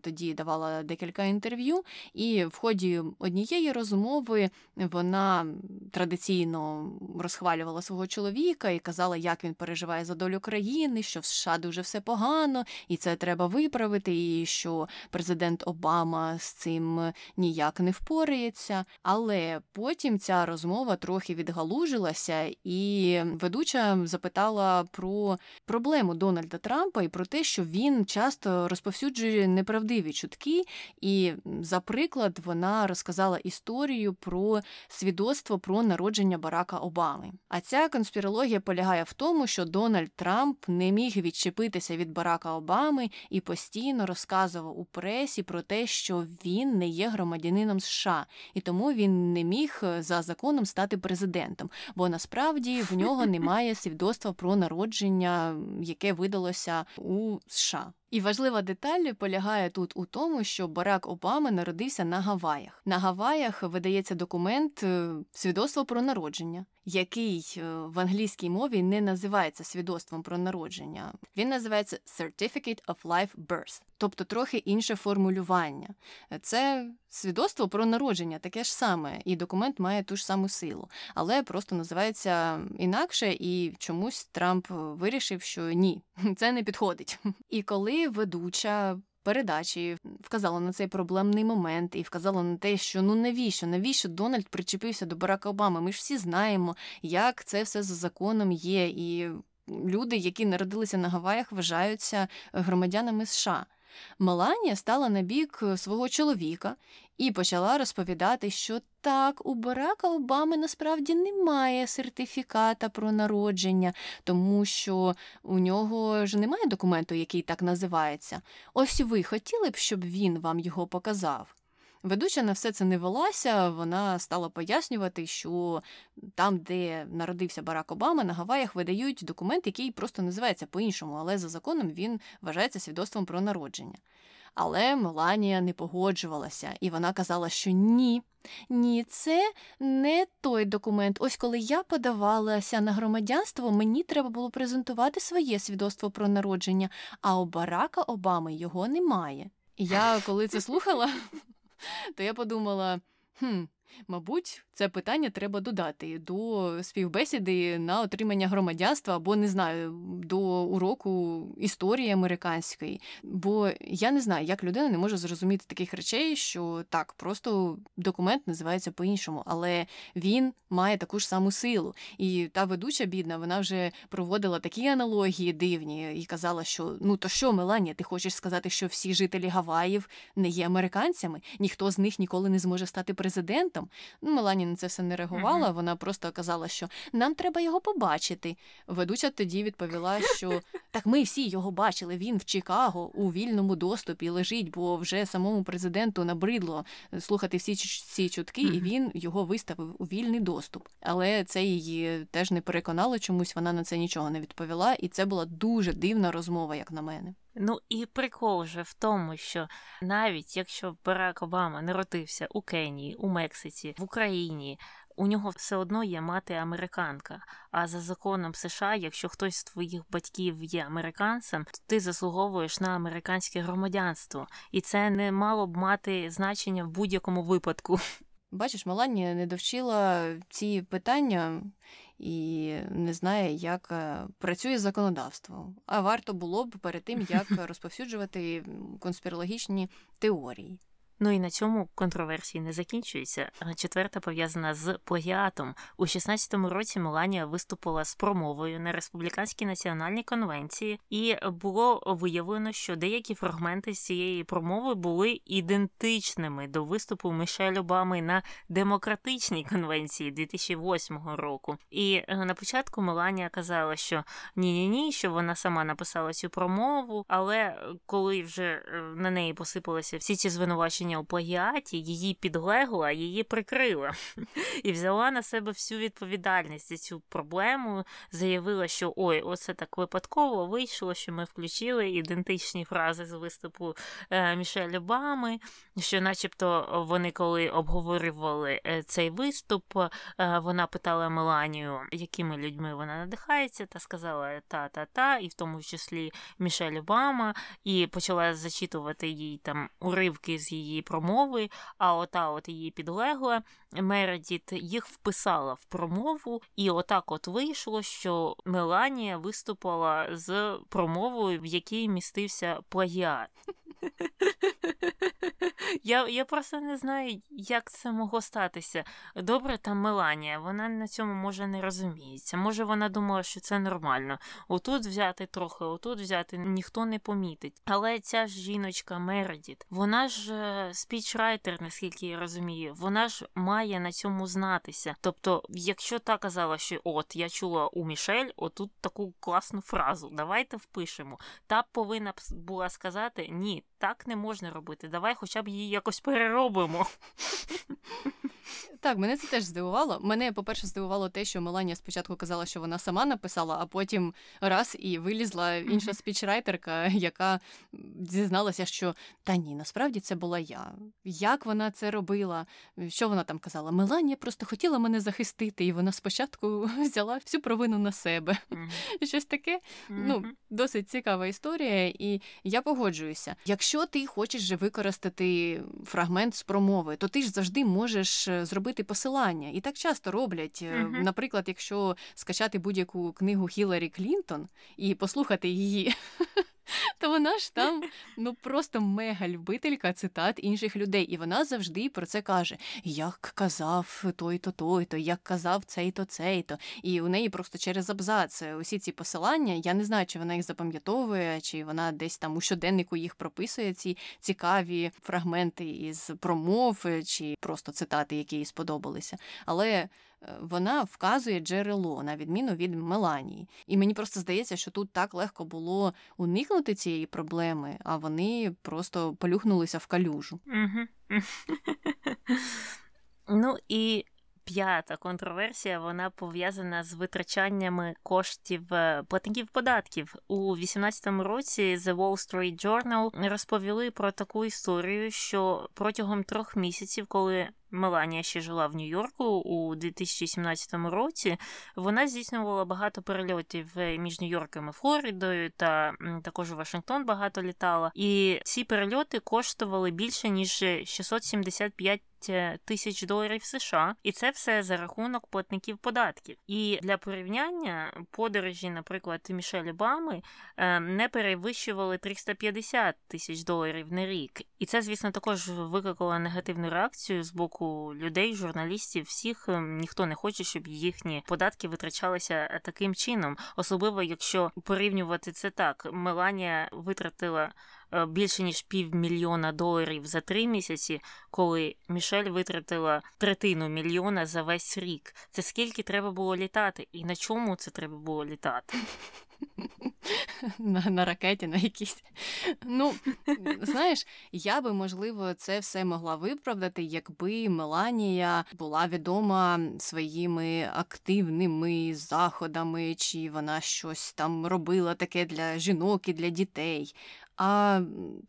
тоді давала декілька інтерв'ю, і в ході однієї розмови розмови вона традиційно розхвалювала свого чоловіка і казала, як він переживає за долю країни, що в США дуже все погано, і це треба виправити, і що президент Обама з цим ніяк не впорається. Але потім ця розмова трохи відгалужилася, і ведуча запитала про проблему Дональда Трампа і про те, що він часто розповсюджує неправдиві чутки. І, за приклад, вона розказала історію про свідоцтво про народження Барака Обами. А ця конспірологія полягає в тому, що Дональд Трамп не міг відчепитися від Барака Обами і постійно розказував у пресі про те, що він не є громадянином США, і тому він не міг за законом стати президентом, бо насправді в нього немає свідоцтва про народження, яке видалося у США. І важлива деталь полягає тут у тому, що Барак Обама народився на Гаваях. На Гаваях видається документ е, свідоцтво про народження, який е, в англійській мові не називається свідоцтвом про народження. Він називається Certificate of Life Birth, тобто трохи інше формулювання. Це свідоцтво про народження, таке ж саме, і документ має ту ж саму силу, але просто називається інакше, і чомусь Трамп вирішив, що ні, це не підходить. І коли ведуча. Передачі вказала на цей проблемний момент і вказала на те, що ну навіщо, навіщо Дональд причепився до Барака Обами? Ми ж всі знаємо, як це все за законом є, і люди, які народилися на Гаваях, вважаються громадянами США. Меланія стала на бік свого чоловіка і почала розповідати, що так, у Барака Обами насправді немає сертифіката про народження, тому що у нього ж немає документу, який так називається. Ось ви хотіли б, щоб він вам його показав. Ведуча на все це не велася, вона стала пояснювати, що там, де народився Барак Обама, на Гаваях видають документ, який просто називається по-іншому, але за законом він вважається свідоцтвом про народження. Але Меланія не погоджувалася, і вона казала, що ні, ні, це не той документ. Ось коли я подавалася на громадянство, мені треба було презентувати своє свідоцтво про народження, а у Барака Обами його немає. І я коли це слухала, то я подумала: хм, Мабуть, це питання треба додати до співбесіди на отримання громадянства або не знаю, до уроку історії американської. Бо я не знаю, як людина не може зрозуміти таких речей, що так, просто документ називається по-іншому, але він має таку ж саму силу. І та ведуча бідна, вона вже проводила такі аналогії дивні і казала, що ну то що, Меланія, ти хочеш сказати, що всі жителі Гаваїв не є американцями, ніхто з них ніколи не зможе стати президентом. Ну, Мелані на це все не реагувала. Вона просто казала, що нам треба його побачити. Ведуча тоді відповіла, що так ми всі його бачили. Він в Чикаго у вільному доступі лежить, бо вже самому президенту набридло слухати всі ці чутки, і він його виставив у вільний доступ. Але це її теж не переконало чомусь. Вона на це нічого не відповіла, і це була дуже дивна розмова, як на мене. Ну і прикол вже в тому, що навіть якщо Барак Обама народився у Кенії, у Мексиці, в Україні, у нього все одно є мати американка. А за законом США, якщо хтось з твоїх батьків є американцем, то ти заслуговуєш на американське громадянство, і це не мало б мати значення в будь-якому випадку. Бачиш, Меланія не довчила ці питання і не знає, як е, працює законодавство. А варто було б перед тим, як розповсюджувати конспірологічні теорії. Ну і на цьому контроверсії не закінчуються. Четверта пов'язана з плагіатом. У 16-му році Меланія виступила з промовою на республіканській національній конвенції, і було виявлено, що деякі фрагменти з цієї промови були ідентичними до виступу Мішель Обами на демократичній конвенції 2008 року. І е, на початку Меланія казала, що ні-ні ні, що вона сама написала цю промову, але коли вже е, на неї посипалися всі ці звинувачення звинувачення у плагіаті, її підлегла, її прикрила. І взяла на себе всю відповідальність за цю проблему, заявила, що ой, оце так випадково вийшло, що ми включили ідентичні фрази з виступу е, Мішель Обами, що, начебто, вони коли обговорювали е, цей виступ, е, вона питала Меланію, якими людьми вона надихається, та сказала та-та-та, і в тому числі Мішель Обама, і почала зачитувати їй там уривки з її її промови. А ота от її підлегла Мередіт їх вписала в промову, і отак от вийшло, що Меланія виступила з промовою, в якій містився плагіат. Я я просто не знаю, як це могло статися. Добре, там Меланія, вона на цьому може не розуміється. Може, вона думала, що це нормально. Отут взяти трохи, отут взяти ніхто не помітить. Але ця ж жіночка Мередіт, вона ж е, спічрайтер, наскільки я розумію, вона ж має на цьому знатися. Тобто, якщо та казала, що от я чула у Мішель, отут таку класну фразу, давайте впишемо. Та повинна була сказати ні, так не можна робити. Давай хоча б її якось переробимо. Так, мене це теж здивувало. Мене, по-перше, здивувало те, що Меланія спочатку казала, що вона сама написала, а потім раз і вилізла інша спічрайтерка, яка дізналася, що та ні, насправді це була я. Як вона це робила? Що вона там казала? Меланія просто хотіла мене захистити, і вона спочатку взяла всю провину на себе. Щось таке. Ну, досить цікава історія, і я погоджуюся. Якщо ти хочеш же використати фрагмент з промови, то ти ж завжди можеш е, зробити посилання. І так часто роблять. Uh-huh. Наприклад, якщо скачати будь-яку книгу Хіларі Клінтон і послухати її то вона ж там ну просто мега любителька цитат інших людей. І вона завжди про це каже: як казав той-то, той-то, як казав цей-то, цей-то. І у неї просто через абзац усі ці посилання. Я не знаю, чи вона їх запам'ятовує, чи вона десь там у щоденнику їх прописує, ці цікаві фрагменти із промов, чи просто цитати, які їй сподобалися. Але Е, вона вказує джерело, на відміну від Меланії. І мені просто здається, що тут так легко було уникнути цієї проблеми, а вони просто полюхнулися в калюжу. Ну і п'ята контроверсія вона пов'язана з витрачаннями коштів е, платників податків у 18-му році. The Wall Street Journal розповіли про таку історію, що протягом трьох місяців, коли Меланія ще жила в Нью-Йорку у 2017 році. Вона здійснювала багато перельотів е, між Нью-Йорком і Флоридою, та також у Вашингтон багато літала. І ці перельоти коштували більше ніж 675 Тисяч доларів США, і це все за рахунок платників податків. І для порівняння подорожі, наприклад, Мішель Обами е, не перевищували 350 тисяч доларів на рік. І це, звісно, також викликало негативну реакцію з боку людей, журналістів, всіх ем, ніхто не хоче, щоб їхні податки витрачалися е, таким чином, особливо якщо порівнювати це так. Меланія витратила е, більше ніж півмільйона доларів за три місяці, коли Мішель витратила третину мільйона за весь рік. Це скільки треба було літати, і на чому це треба було літати? На на ракеті на якійсь. Ну, знаєш, я би, можливо, це все могла виправдати, якби Меланія була відома своїми активними заходами, чи вона щось там робила таке для жінок і для дітей. А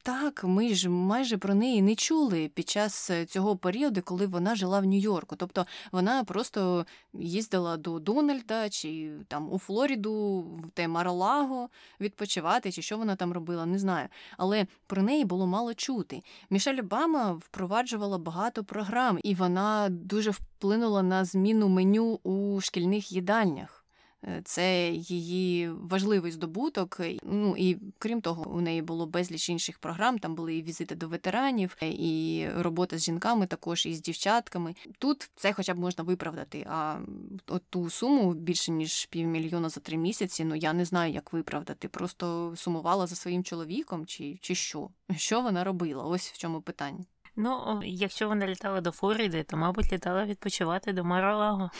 так, ми ж майже про неї не чули під час е, цього періоду, коли вона жила в Нью-Йорку. Тобто вона просто їздила до Дональда чи там у Флориду, в те Маралаго відпочивати, чи що вона там робила, не знаю. Але про неї було мало чути. Мішель Обама впроваджувала багато програм, і вона дуже вплинула на зміну меню у шкільних їдальнях. Е, це її важливий здобуток. Ну і крім того, у неї було безліч інших програм. Там були і візити до ветеранів, е, і робота з жінками, також і з дівчатками. Тут це хоча б можна виправдати. А от ту суму більше ніж півмільйона за три місяці. Ну я не знаю, як виправдати. Просто сумувала за своїм чоловіком, чи, чи що? Що вона робила? Ось в чому питання. Ну, якщо вона літала до Флориди, то мабуть літала відпочивати до Маралаго.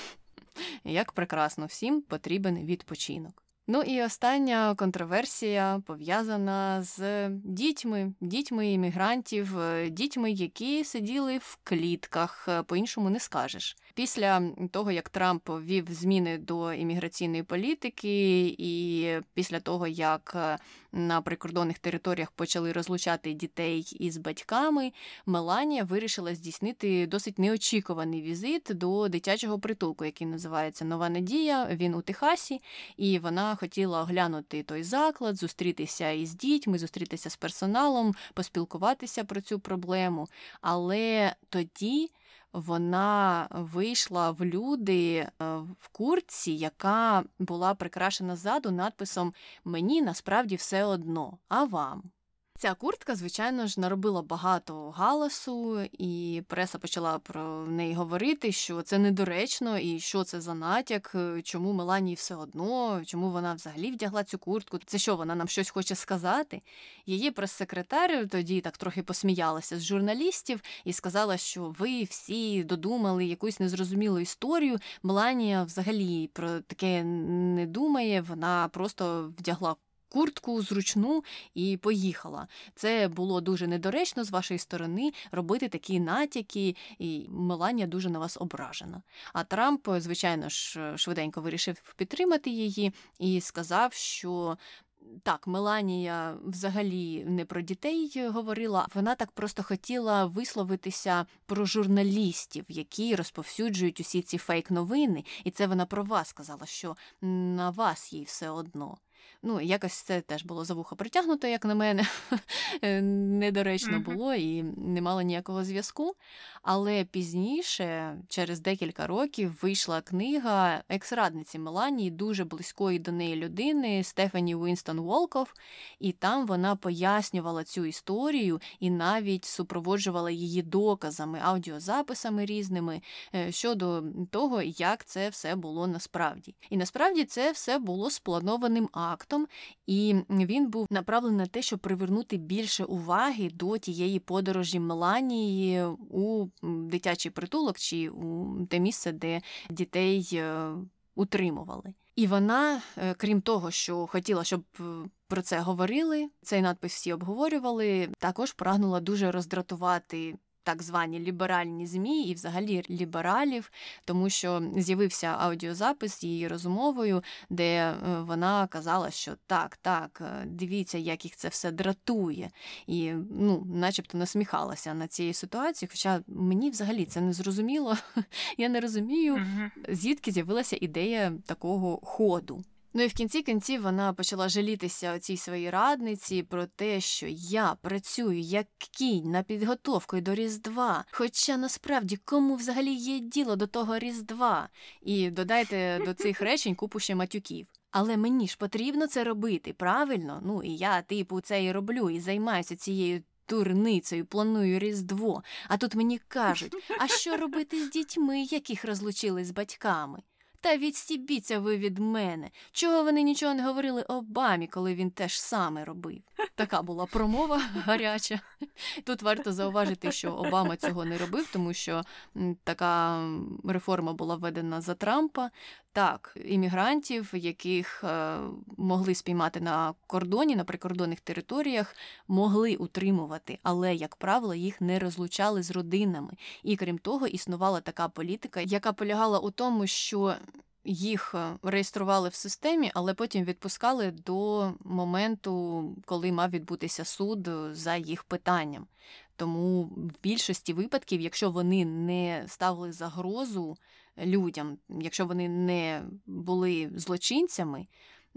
Як прекрасно всім потрібен відпочинок. Ну і остання контроверсія пов'язана з дітьми, дітьми іммігрантів, е, дітьми, які сиділи в клітках, е, по-іншому не скажеш. Після того, як Трамп ввів зміни до імміграційної політики, і після того, як е, на прикордонних територіях почали розлучати дітей із батьками, Меланія вирішила здійснити досить неочікуваний візит до дитячого притулку, який називається Нова Надія. Він у Техасі, і вона хотіла оглянути той заклад, зустрітися із дітьми, зустрітися з персоналом, поспілкуватися про цю проблему. Але тоді вона вийшла в люди е, в куртці, яка була прикрашена ззаду надписом Мені насправді все одно, а вам. Ця куртка, звичайно ж, наробила багато галасу, і преса почала про неї говорити, що це недоречно, і що це за натяк, е, чому Меланії все одно, чому вона взагалі вдягла цю куртку. Це що вона нам щось хоче сказати? Її прес-секретар тоді так трохи посміялася з журналістів і сказала, що ви всі додумали якусь незрозумілу історію. Меланія взагалі про таке не думає. Вона просто вдягла куртку зручну і поїхала. Це було дуже недоречно з вашої сторони робити такі натяки, і Меланія дуже на вас ображена. А Трамп, звичайно ж, швиденько вирішив підтримати її і сказав, що. Так, Меланія взагалі не про дітей говорила, вона так просто хотіла висловитися про журналістів, які розповсюджують усі ці фейк-новини, і це вона про вас сказала, що на вас їй все одно. Ну, якось це теж було за вухо притягнуто, як на мене, е, недоречно було і не мало ніякого зв'язку. Але пізніше, через декілька років, вийшла книга екс-радниці Меланії, дуже близької до неї людини Стефані Уінстон Волков, і там вона пояснювала цю історію і навіть супроводжувала її доказами, аудіозаписами різними е, щодо того, як це все було насправді. І насправді це все було спланованим актом, і він був направлений на те, щоб привернути більше уваги до тієї подорожі Меланії у дитячий притулок чи у те місце, де дітей е, утримували. І вона, е, крім того, що хотіла, щоб е, про це говорили, цей надпис всі обговорювали, також прагнула дуже роздратувати так звані ліберальні змі і взагалі лібералів, тому що з'явився аудіозапис її розмовою, де е, вона казала, що так, так, е, дивіться, як їх це все дратує, і ну, начебто насміхалася на цієї ситуації. Хоча мені взагалі це не зрозуміло. Я не розумію, звідки з'явилася ідея такого ходу. Ну і в кінці кінців вона почала жалітися цій своїй радниці про те, що я працюю як кінь на підготовку до Різдва. Хоча насправді кому взагалі є діло до того Різдва? І додайте до цих речень купу ще матюків. Але мені ж потрібно це робити, правильно? Ну і я, типу, це і роблю, і займаюся цією. Турницею планую Різдво, а тут мені кажуть, а що робити з дітьми, яких розлучили з батьками? Та відстібіться ви від мене. Чого вони нічого не говорили Обамі, коли він теж саме робив? Така була промова гаряча. Тут варто зауважити, що Обама цього не робив, тому що така реформа була введена за Трампа. Так, іммігрантів, яких е, могли спіймати на кордоні, на прикордонних територіях, могли утримувати, але, як правило, їх не розлучали з родинами. І крім того, існувала така політика, яка полягала у тому, що їх е, реєстрували в системі, але потім відпускали до моменту, коли мав відбутися суд е, за їх питанням. Тому в більшості випадків, якщо вони не ставили загрозу людям, якщо вони не були злочинцями,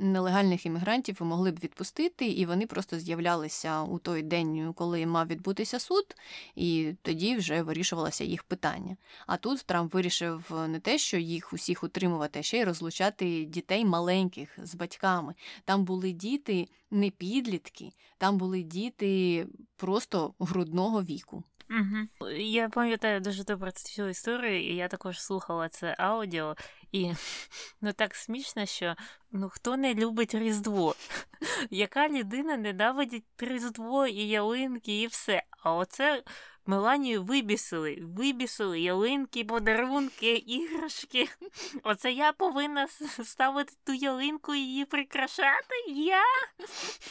нелегальних іммігрантів могли б відпустити, і вони просто з'являлися у той день, коли мав відбутися суд, і тоді вже вирішувалося їх питання. А тут Трамп вирішив не те, що їх усіх утримувати, а ще й розлучати дітей маленьких з батьками. Там були діти не підлітки, там були діти просто грудного віку. Угу. Я пам'ятаю дуже добре цю історію, і я також слухала це аудіо, і ну так смішно, що ну хто не любить Різдво? Яка людина ненавидить Різдво і ялинки, і все. А оце Меланію вибісили, вибісили ялинки, подарунки, іграшки. Оце я повинна ставити ту ялинку і її прикрашати. Я?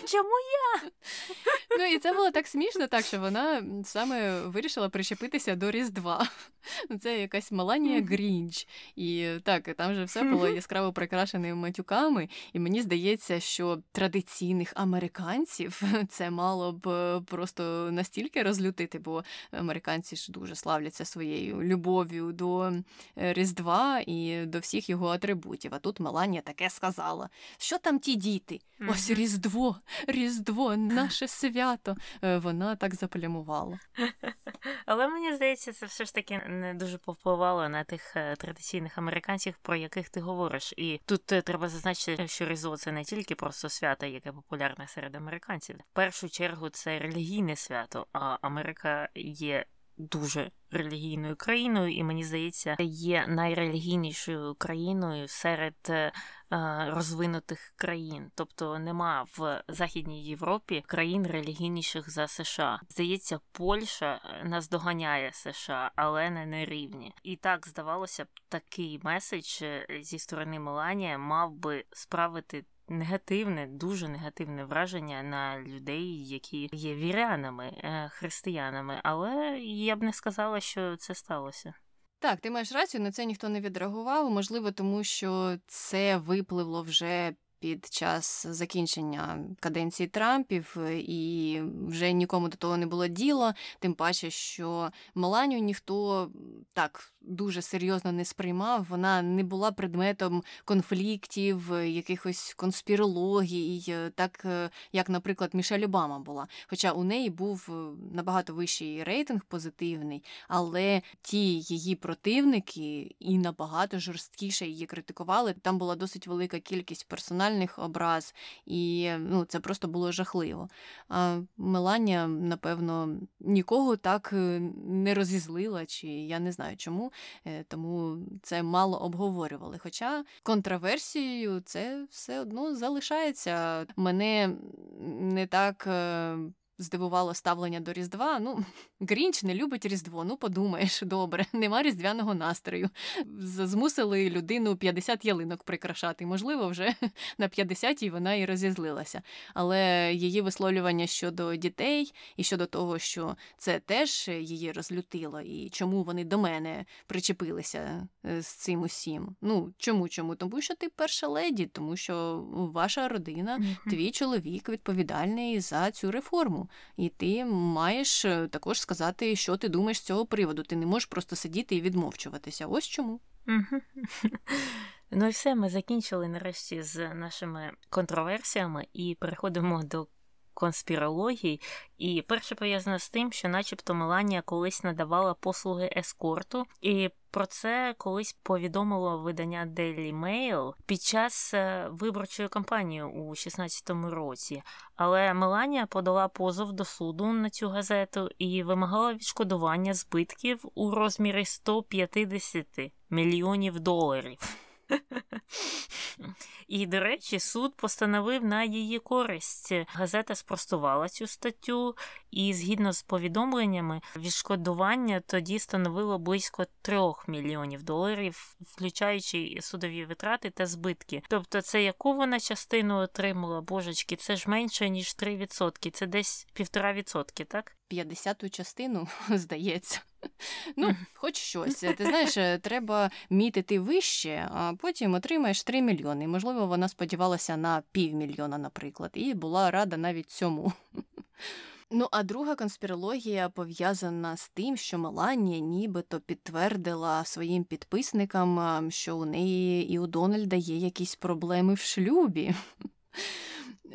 Чому я? Ну і це було так смішно, так що вона саме вирішила прищепитися до Різдва. Це якась Меланія Грінч. І так, там же все було яскраво прикрашеними матюками. І мені здається, що традиційних американців це мало б е, просто настільки розлютити, бо американці ж дуже славляться своєю любов'ю до Різдва і до всіх його атрибутів. А тут Меланія таке сказала: що там ті діти? Ось Різдво, Різдво, наше свято. Е, вона так заплямувала. Але мені здається, це все ж таки не дуже повпливало на тих е, традиційних американців, про яких ти говориш. І тут треба зазначити, що Різдво це не тільки просто свято, яке популярне серед американців. В першу чергу це релігійне свято, а Америка є дуже релігійною країною, і мені здається, є найрелігійнішою країною серед е, розвинутих країн. Тобто нема в Західній Європі країн релігійніших за США. Здається, Польща е, наздоганяє США, але не на рівні. І так здавалося б, такий меседж е, зі сторони Меланія мав би справити негативне, дуже негативне враження на людей, які є вірянами, е, християнами, але я б не сказала, що це сталося. Так, ти маєш рацію, на це ніхто не відреагував. Можливо, тому що це випливло вже під час закінчення каденції Трампів, і вже нікому до того не було діла. Тим паче, що Меланію ніхто так дуже серйозно не сприймав. Вона не була предметом конфліктів, якихось конспірологій, так як, наприклад, Мішель Обама була. Хоча у неї був набагато вищий рейтинг позитивний, але ті її противники і набагато жорсткіше її критикували. Там була досить велика кількість персональних образ, і ну, це просто було жахливо. А Меланія, напевно, нікого так е, не розізлила, чи я не знаю чому, е, тому це мало обговорювали. Хоча контраверсією це все одно залишається. Мене не так е, здивувало ставлення до Різдва. Ну, Грінч не любить Різдво. Ну, подумаєш, добре, нема різдвяного настрою. Змусили людину 50 ялинок прикрашати. Можливо, вже на 50-й вона і розізлилася. Але її висловлювання щодо дітей і щодо того, що це теж її розлютило, і чому вони до мене причепилися е, з цим усім. Ну, чому? Чому? Тому що ти перша леді, тому що ваша родина, твій чоловік відповідальний за цю реформу. І ти маєш е, також сказати, що ти думаєш з цього приводу. Ти не можеш просто сидіти і відмовчуватися. Ось чому. Ну і все, ми закінчили нарешті з нашими контроверсіями і переходимо до конспірологій. І перше пов'язане з тим, що, начебто, Меланія колись надавала послуги ескорту, і про це колись повідомило видання Daily Mail під час е, виборчої кампанії у 16-му році. Але Меланія подала позов до суду на цю газету і вимагала відшкодування збитків у розмірі 150 мільйонів доларів. І, до речі, суд постановив на її користь. Газета спростувала цю статтю, і згідно з повідомленнями, відшкодування тоді становило близько 3 мільйонів доларів, включаючи судові витрати та збитки. Тобто, це яку вона частину отримала, божечки, це ж менше ніж 3%, це десь 1,5%, так? 50-ту частину, здається. Ну, хоч щось. Ти знаєш, е, треба мітити вище, а потім отримаєш 3 мільйони. Можливо, вона сподівалася на півмільйона, наприклад, і була рада навіть цьому. Ну, а друга конспірологія пов'язана з тим, що Меланія нібито підтвердила своїм підписникам, що у неї і у Дональда є якісь проблеми в шлюбі.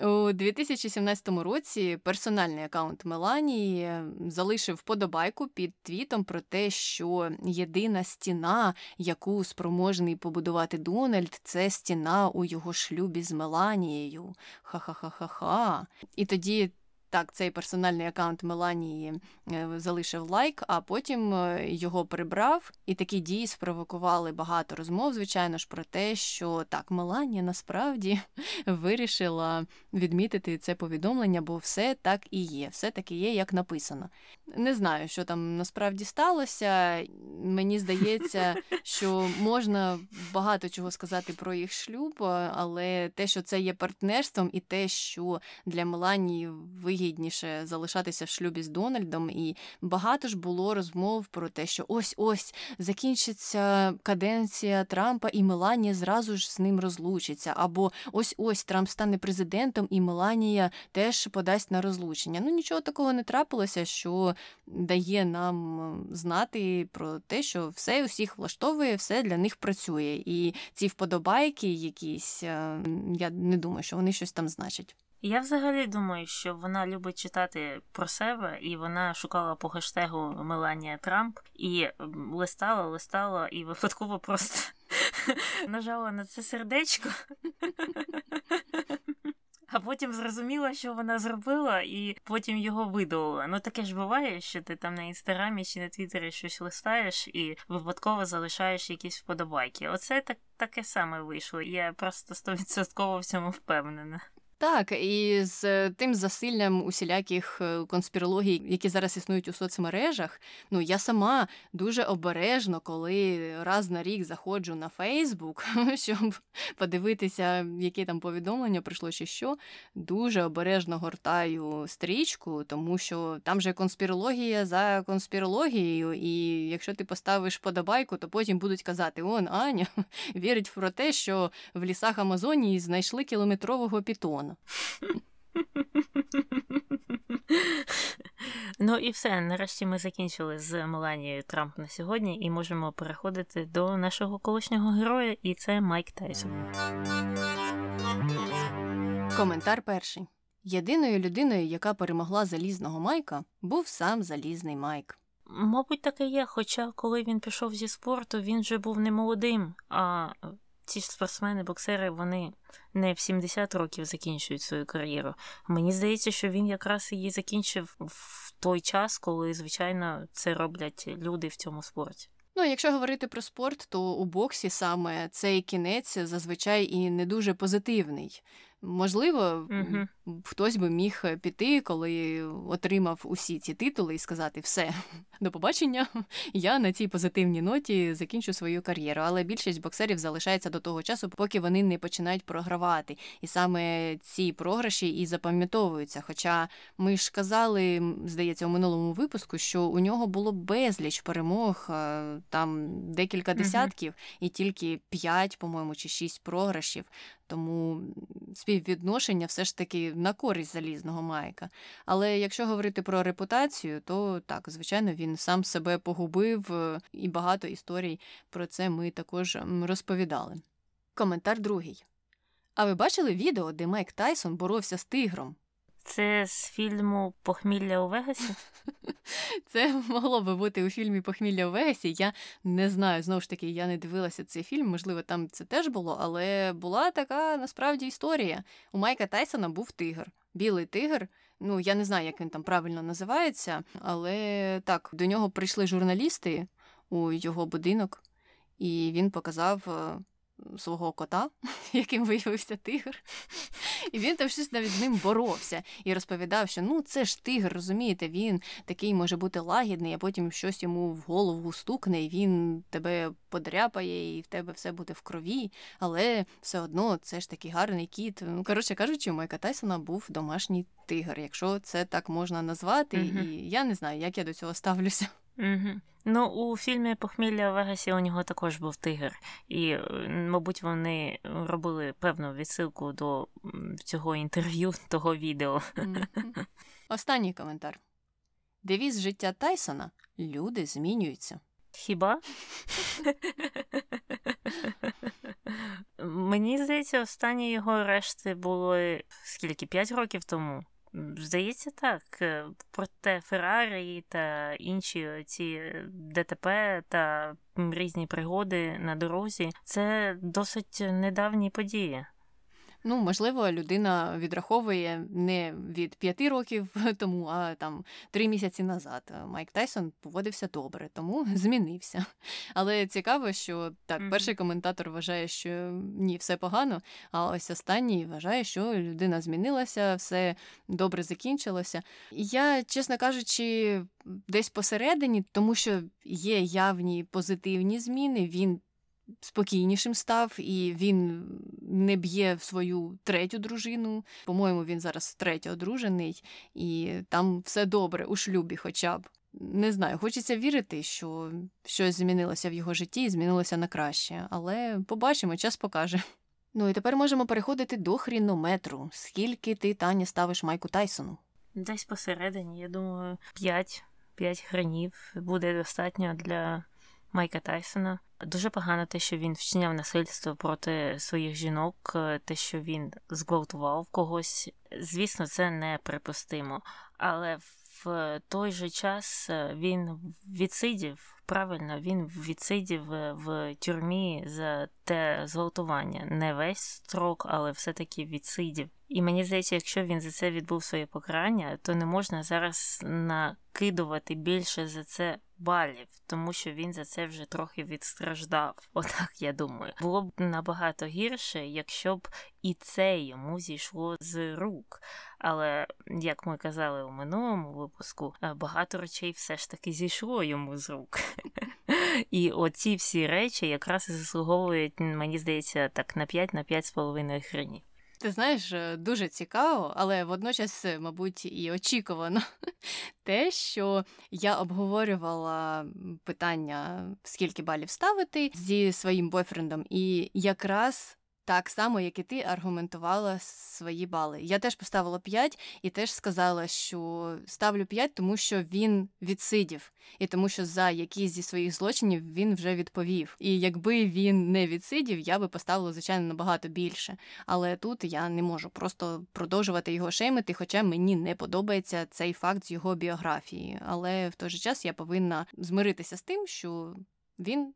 У 2017 році персональний аккаунт Меланії залишив подобайку під твітом про те, що єдина стіна, яку спроможний побудувати Дональд, це стіна у його шлюбі з Меланією. Ха-ха-ха-ха-ха. І тоді так, цей персональний аккаунт Меланії е, залишив лайк, а потім е, його прибрав, і такі дії спровокували багато розмов, звичайно ж, про те, що так, Меланія насправді вирішила відмітити це повідомлення, бо все так і є, все таки є, як написано. Не знаю, що там насправді сталося. Мені здається, що можна багато чого сказати про їх шлюб, але те, що це є партнерством, і те, що для Меланії вигідно вигідніше залишатися в шлюбі з Дональдом, і багато ж було розмов про те, що ось ось закінчиться каденція Трампа, і Меланія зразу ж з ним розлучиться. Або ось ось Трамп стане президентом, і Меланія теж подасть на розлучення. Ну нічого такого не трапилося, що дає нам знати про те, що все усіх влаштовує, все для них працює. І ці вподобайки, якісь е, я не думаю, що вони щось там значать. Я взагалі думаю, що вона любить читати про себе, і вона шукала по хештегу Меланія Трамп і листала, листала, і випадково просто нажала на це сердечко. А потім зрозуміла, що вона зробила, і потім його видалила. Ну таке ж буває, що ти там на інстаграмі чи на Твіттері щось листаєш і випадково залишаєш якісь вподобайки. Оце так таке саме вийшло. Я просто стовідсотково в цьому впевнена. Так, і з тим засиллям усіляких е, конспірологій, які зараз існують у соцмережах, ну я сама дуже обережно, коли раз на рік заходжу на Фейсбук, щоб подивитися, які там повідомлення прийшло чи що, дуже обережно гортаю стрічку, тому що там же конспірологія за конспірологією, і якщо ти поставиш подобайку, то потім будуть казати: он Аня вірить про те, що в лісах Амазонії знайшли кілометрового пітона. Ну і все. Нарешті ми закінчили з Меланією Трамп на сьогодні і можемо переходити до нашого колишнього героя, і це Майк Тайсон. Коментар перший. Єдиною людиною, яка перемогла залізного Майка, був сам залізний Майк. Мабуть, таке є. Хоча, коли він пішов зі спорту, він вже був не молодим, а ці спортсмени, боксери, вони не в 70 років закінчують свою кар'єру. Мені здається, що він якраз її закінчив в той час, коли, звичайно, це роблять люди в цьому спорті. Ну, якщо говорити про спорт, то у боксі саме цей кінець зазвичай і не дуже позитивний. Можливо, угу. хтось би міг е, піти, коли отримав усі ці титули, і сказати все, до побачення, я на цій позитивній ноті закінчу свою кар'єру. Але більшість боксерів залишається до того часу, поки вони не починають програвати. І саме ці програші і запам'ятовуються. Хоча ми ж казали, здається, у минулому випуску, що у нього було безліч перемог, е, там декілька десятків, угу. і тільки п'ять, по-моєму, чи шість програшів. Тому співвідношення все ж таки на користь залізного майка. Але якщо говорити про репутацію, то так, звичайно, він сам себе погубив, е, і багато історій про це ми також розповідали. Коментар другий. А ви бачили відео, де Майк Тайсон боровся з тигром? Це з фільму Похмілля у Вегасі? Це могло би бути у фільмі Похмілля у Вегасі. Я не знаю, знову ж таки, я не дивилася цей фільм, можливо, там це теж було, але була така насправді історія. У Майка Тайсона був тигр, білий тигр. Ну, я не знаю, як він там правильно називається, але так, до нього прийшли журналісти у його будинок, і він показав е, свого кота, яким виявився тигр. І він там щось навіть з ним боровся і розповідав, що ну це ж тигр, розумієте, він такий може бути лагідний, а потім щось йому в голову стукне, і він тебе подряпає, і в тебе все буде в крові. Але все одно це ж такий гарний кіт. Ну, коротше кажучи, у Майка Тайсона був домашній тигр, якщо це так можна назвати. uh І я не знаю, як я до цього ставлюся. Угу. Ну, у фільмі Похмілля в Вегасі у нього також був тигр, і, е, мабуть, вони робили певну відсилку до цього інтерв'ю, того відео. Останній коментар. Девіз життя Тайсона люди змінюються. Хіба? Мені здається, останні його арешти були скільки? П'ять років тому. Здається, так. Е, проте Феррарі та інші ці ДТП та різні пригоди на дорозі це досить недавні події. Ну, можливо, людина відраховує не від п'яти років тому, а там три місяці назад. Майк Тайсон поводився добре, тому змінився. Але цікаво, що так, mm-hmm. перший коментатор вважає, що ні, все погано. А ось останній вважає, що людина змінилася, все добре закінчилося. Я, чесно кажучи, десь посередині, тому що є явні позитивні зміни. Він спокійнішим став, і він не б'є в свою третю дружину. По-моєму, він зараз третє одружений, і там все добре у шлюбі, хоча б. Не знаю, хочеться вірити, що щось змінилося в його житті і змінилося на краще, але побачимо, час покаже. Ну і тепер можемо переходити до хрінометру. Скільки ти, Таня, ставиш Майку Тайсону? Десь посередині, я думаю, 5 5 хренів буде достатньо для Майка Тайсона. Дуже погано те, що він вчиняв насильство проти своїх жінок, те, що він зґвалтував когось. Звісно, це неприпустимо. Але в той же час він відсидів. Правильно, він відсидів в тюрмі за те зґвалтування. Не весь строк, але все-таки відсидів. І мені здається, якщо він за це відбув своє покарання, то не можна зараз накидувати більше за це балів, тому що він за це вже трохи відстраждав. Отак я думаю. Було б набагато гірше, якщо б і це йому зійшло з рук. Але як ми казали у минулому випуску, багато речей все ж таки зійшло йому з рук. І оці всі речі якраз і заслуговують, мені здається, так на 5 на 5,5 хрені. Ти знаєш, е, дуже цікаво, але водночас, е, мабуть, і очікувано те, що я обговорювала питання, скільки балів ставити зі своїм бойфрендом, і якраз так само, як і ти аргументувала свої бали. Я теж поставила 5 і теж сказала, що ставлю 5, тому що він відсидів, і тому що за якісь зі своїх злочинів він вже відповів. І якби він не відсидів, я би поставила, звичайно, набагато більше. Але тут я не можу просто продовжувати його шеймити, хоча мені не подобається цей факт з його біографії. Але в той же час я повинна змиритися з тим, що він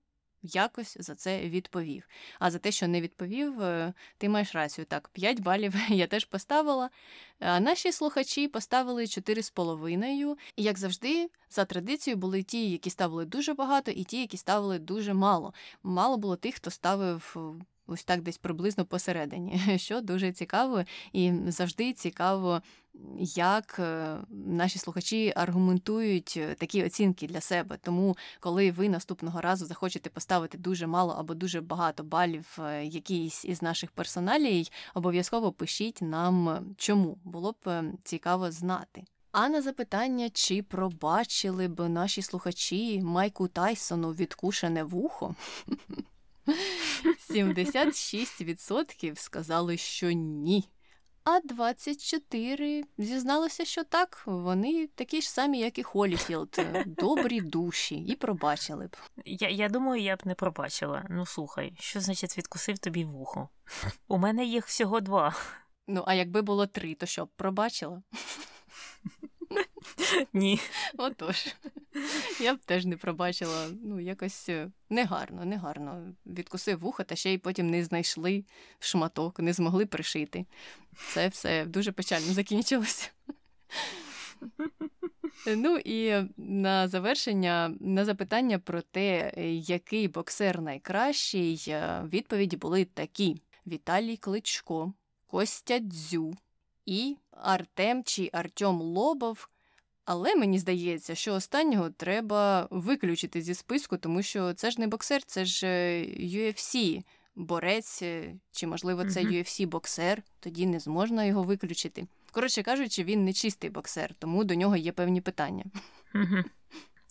якось за це відповів. А за те, що не відповів, е, ти маєш рацію. Так, 5 балів я теж поставила. А наші слухачі поставили 4,5. І, як завжди, за традицією були ті, які ставили дуже багато, і ті, які ставили дуже мало. Мало було тих, хто ставив ось так десь приблизно посередині, що дуже цікаво, і завжди цікаво, як е, наші слухачі аргументують е, такі оцінки для себе. Тому, коли ви наступного разу захочете поставити дуже мало або дуже багато балів е, якійсь із наших персоналій, обов'язково пишіть нам, чому було б цікаво знати. А на запитання, чи пробачили б наші слухачі Майку Тайсону відкушене вухо? 76% сказали, що ні. А 24 зізналися, що так, вони такі ж самі, як і Холіфілд, добрі душі, і пробачили б. Я я думаю, я б не пробачила. Ну слухай, що значить відкусив тобі вухо? У мене їх всього два. Ну, а якби було три, то що б пробачила? Ні. Отож, я б теж не пробачила, ну, якось е, негарно, негарно. Відкусив вуха, та ще й потім не знайшли шматок, не змогли пришити. Це все дуже печально закінчилося. Ну і на завершення, на запитання про те, який боксер найкращий, е, відповіді були такі: Віталій Кличко, Костя Дзю і Артем чи Артем Лобов. Але мені здається, що останнього треба виключити зі списку, тому що це ж не боксер, це ж UFC борець, е, чи, можливо, це UFC боксер, тоді не зможна його виключити. Коротше кажучи, він не чистий боксер, тому до нього є певні питання.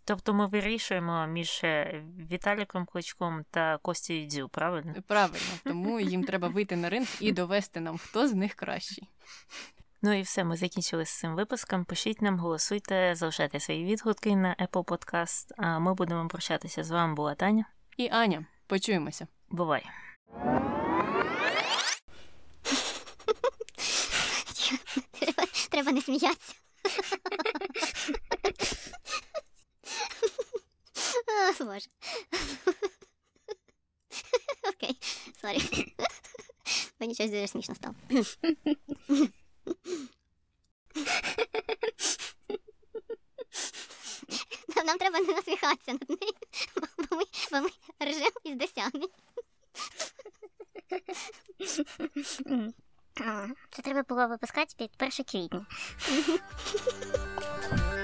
Тобто ми вирішуємо між е, Віталіком Кличком та Костю Дзю, правильно? Правильно, тому їм треба вийти на ринг і довести нам, хто з них кращий. Ну і все, ми закінчили з цим випуском. Пишіть нам, голосуйте, залишайте свої відгуки на Apple Podcast. А ми будемо прощатися з вами. Була Таня і Аня. Почуємося. Бувай. Треба, треба не сміятися. О, Боже. Окей, sorry. Мені щось дуже смішно стало. Нам треба не насміхатися над нею, бо ми, бо ми ржемо із досягнень. Це треба було випускати під 1 квітня.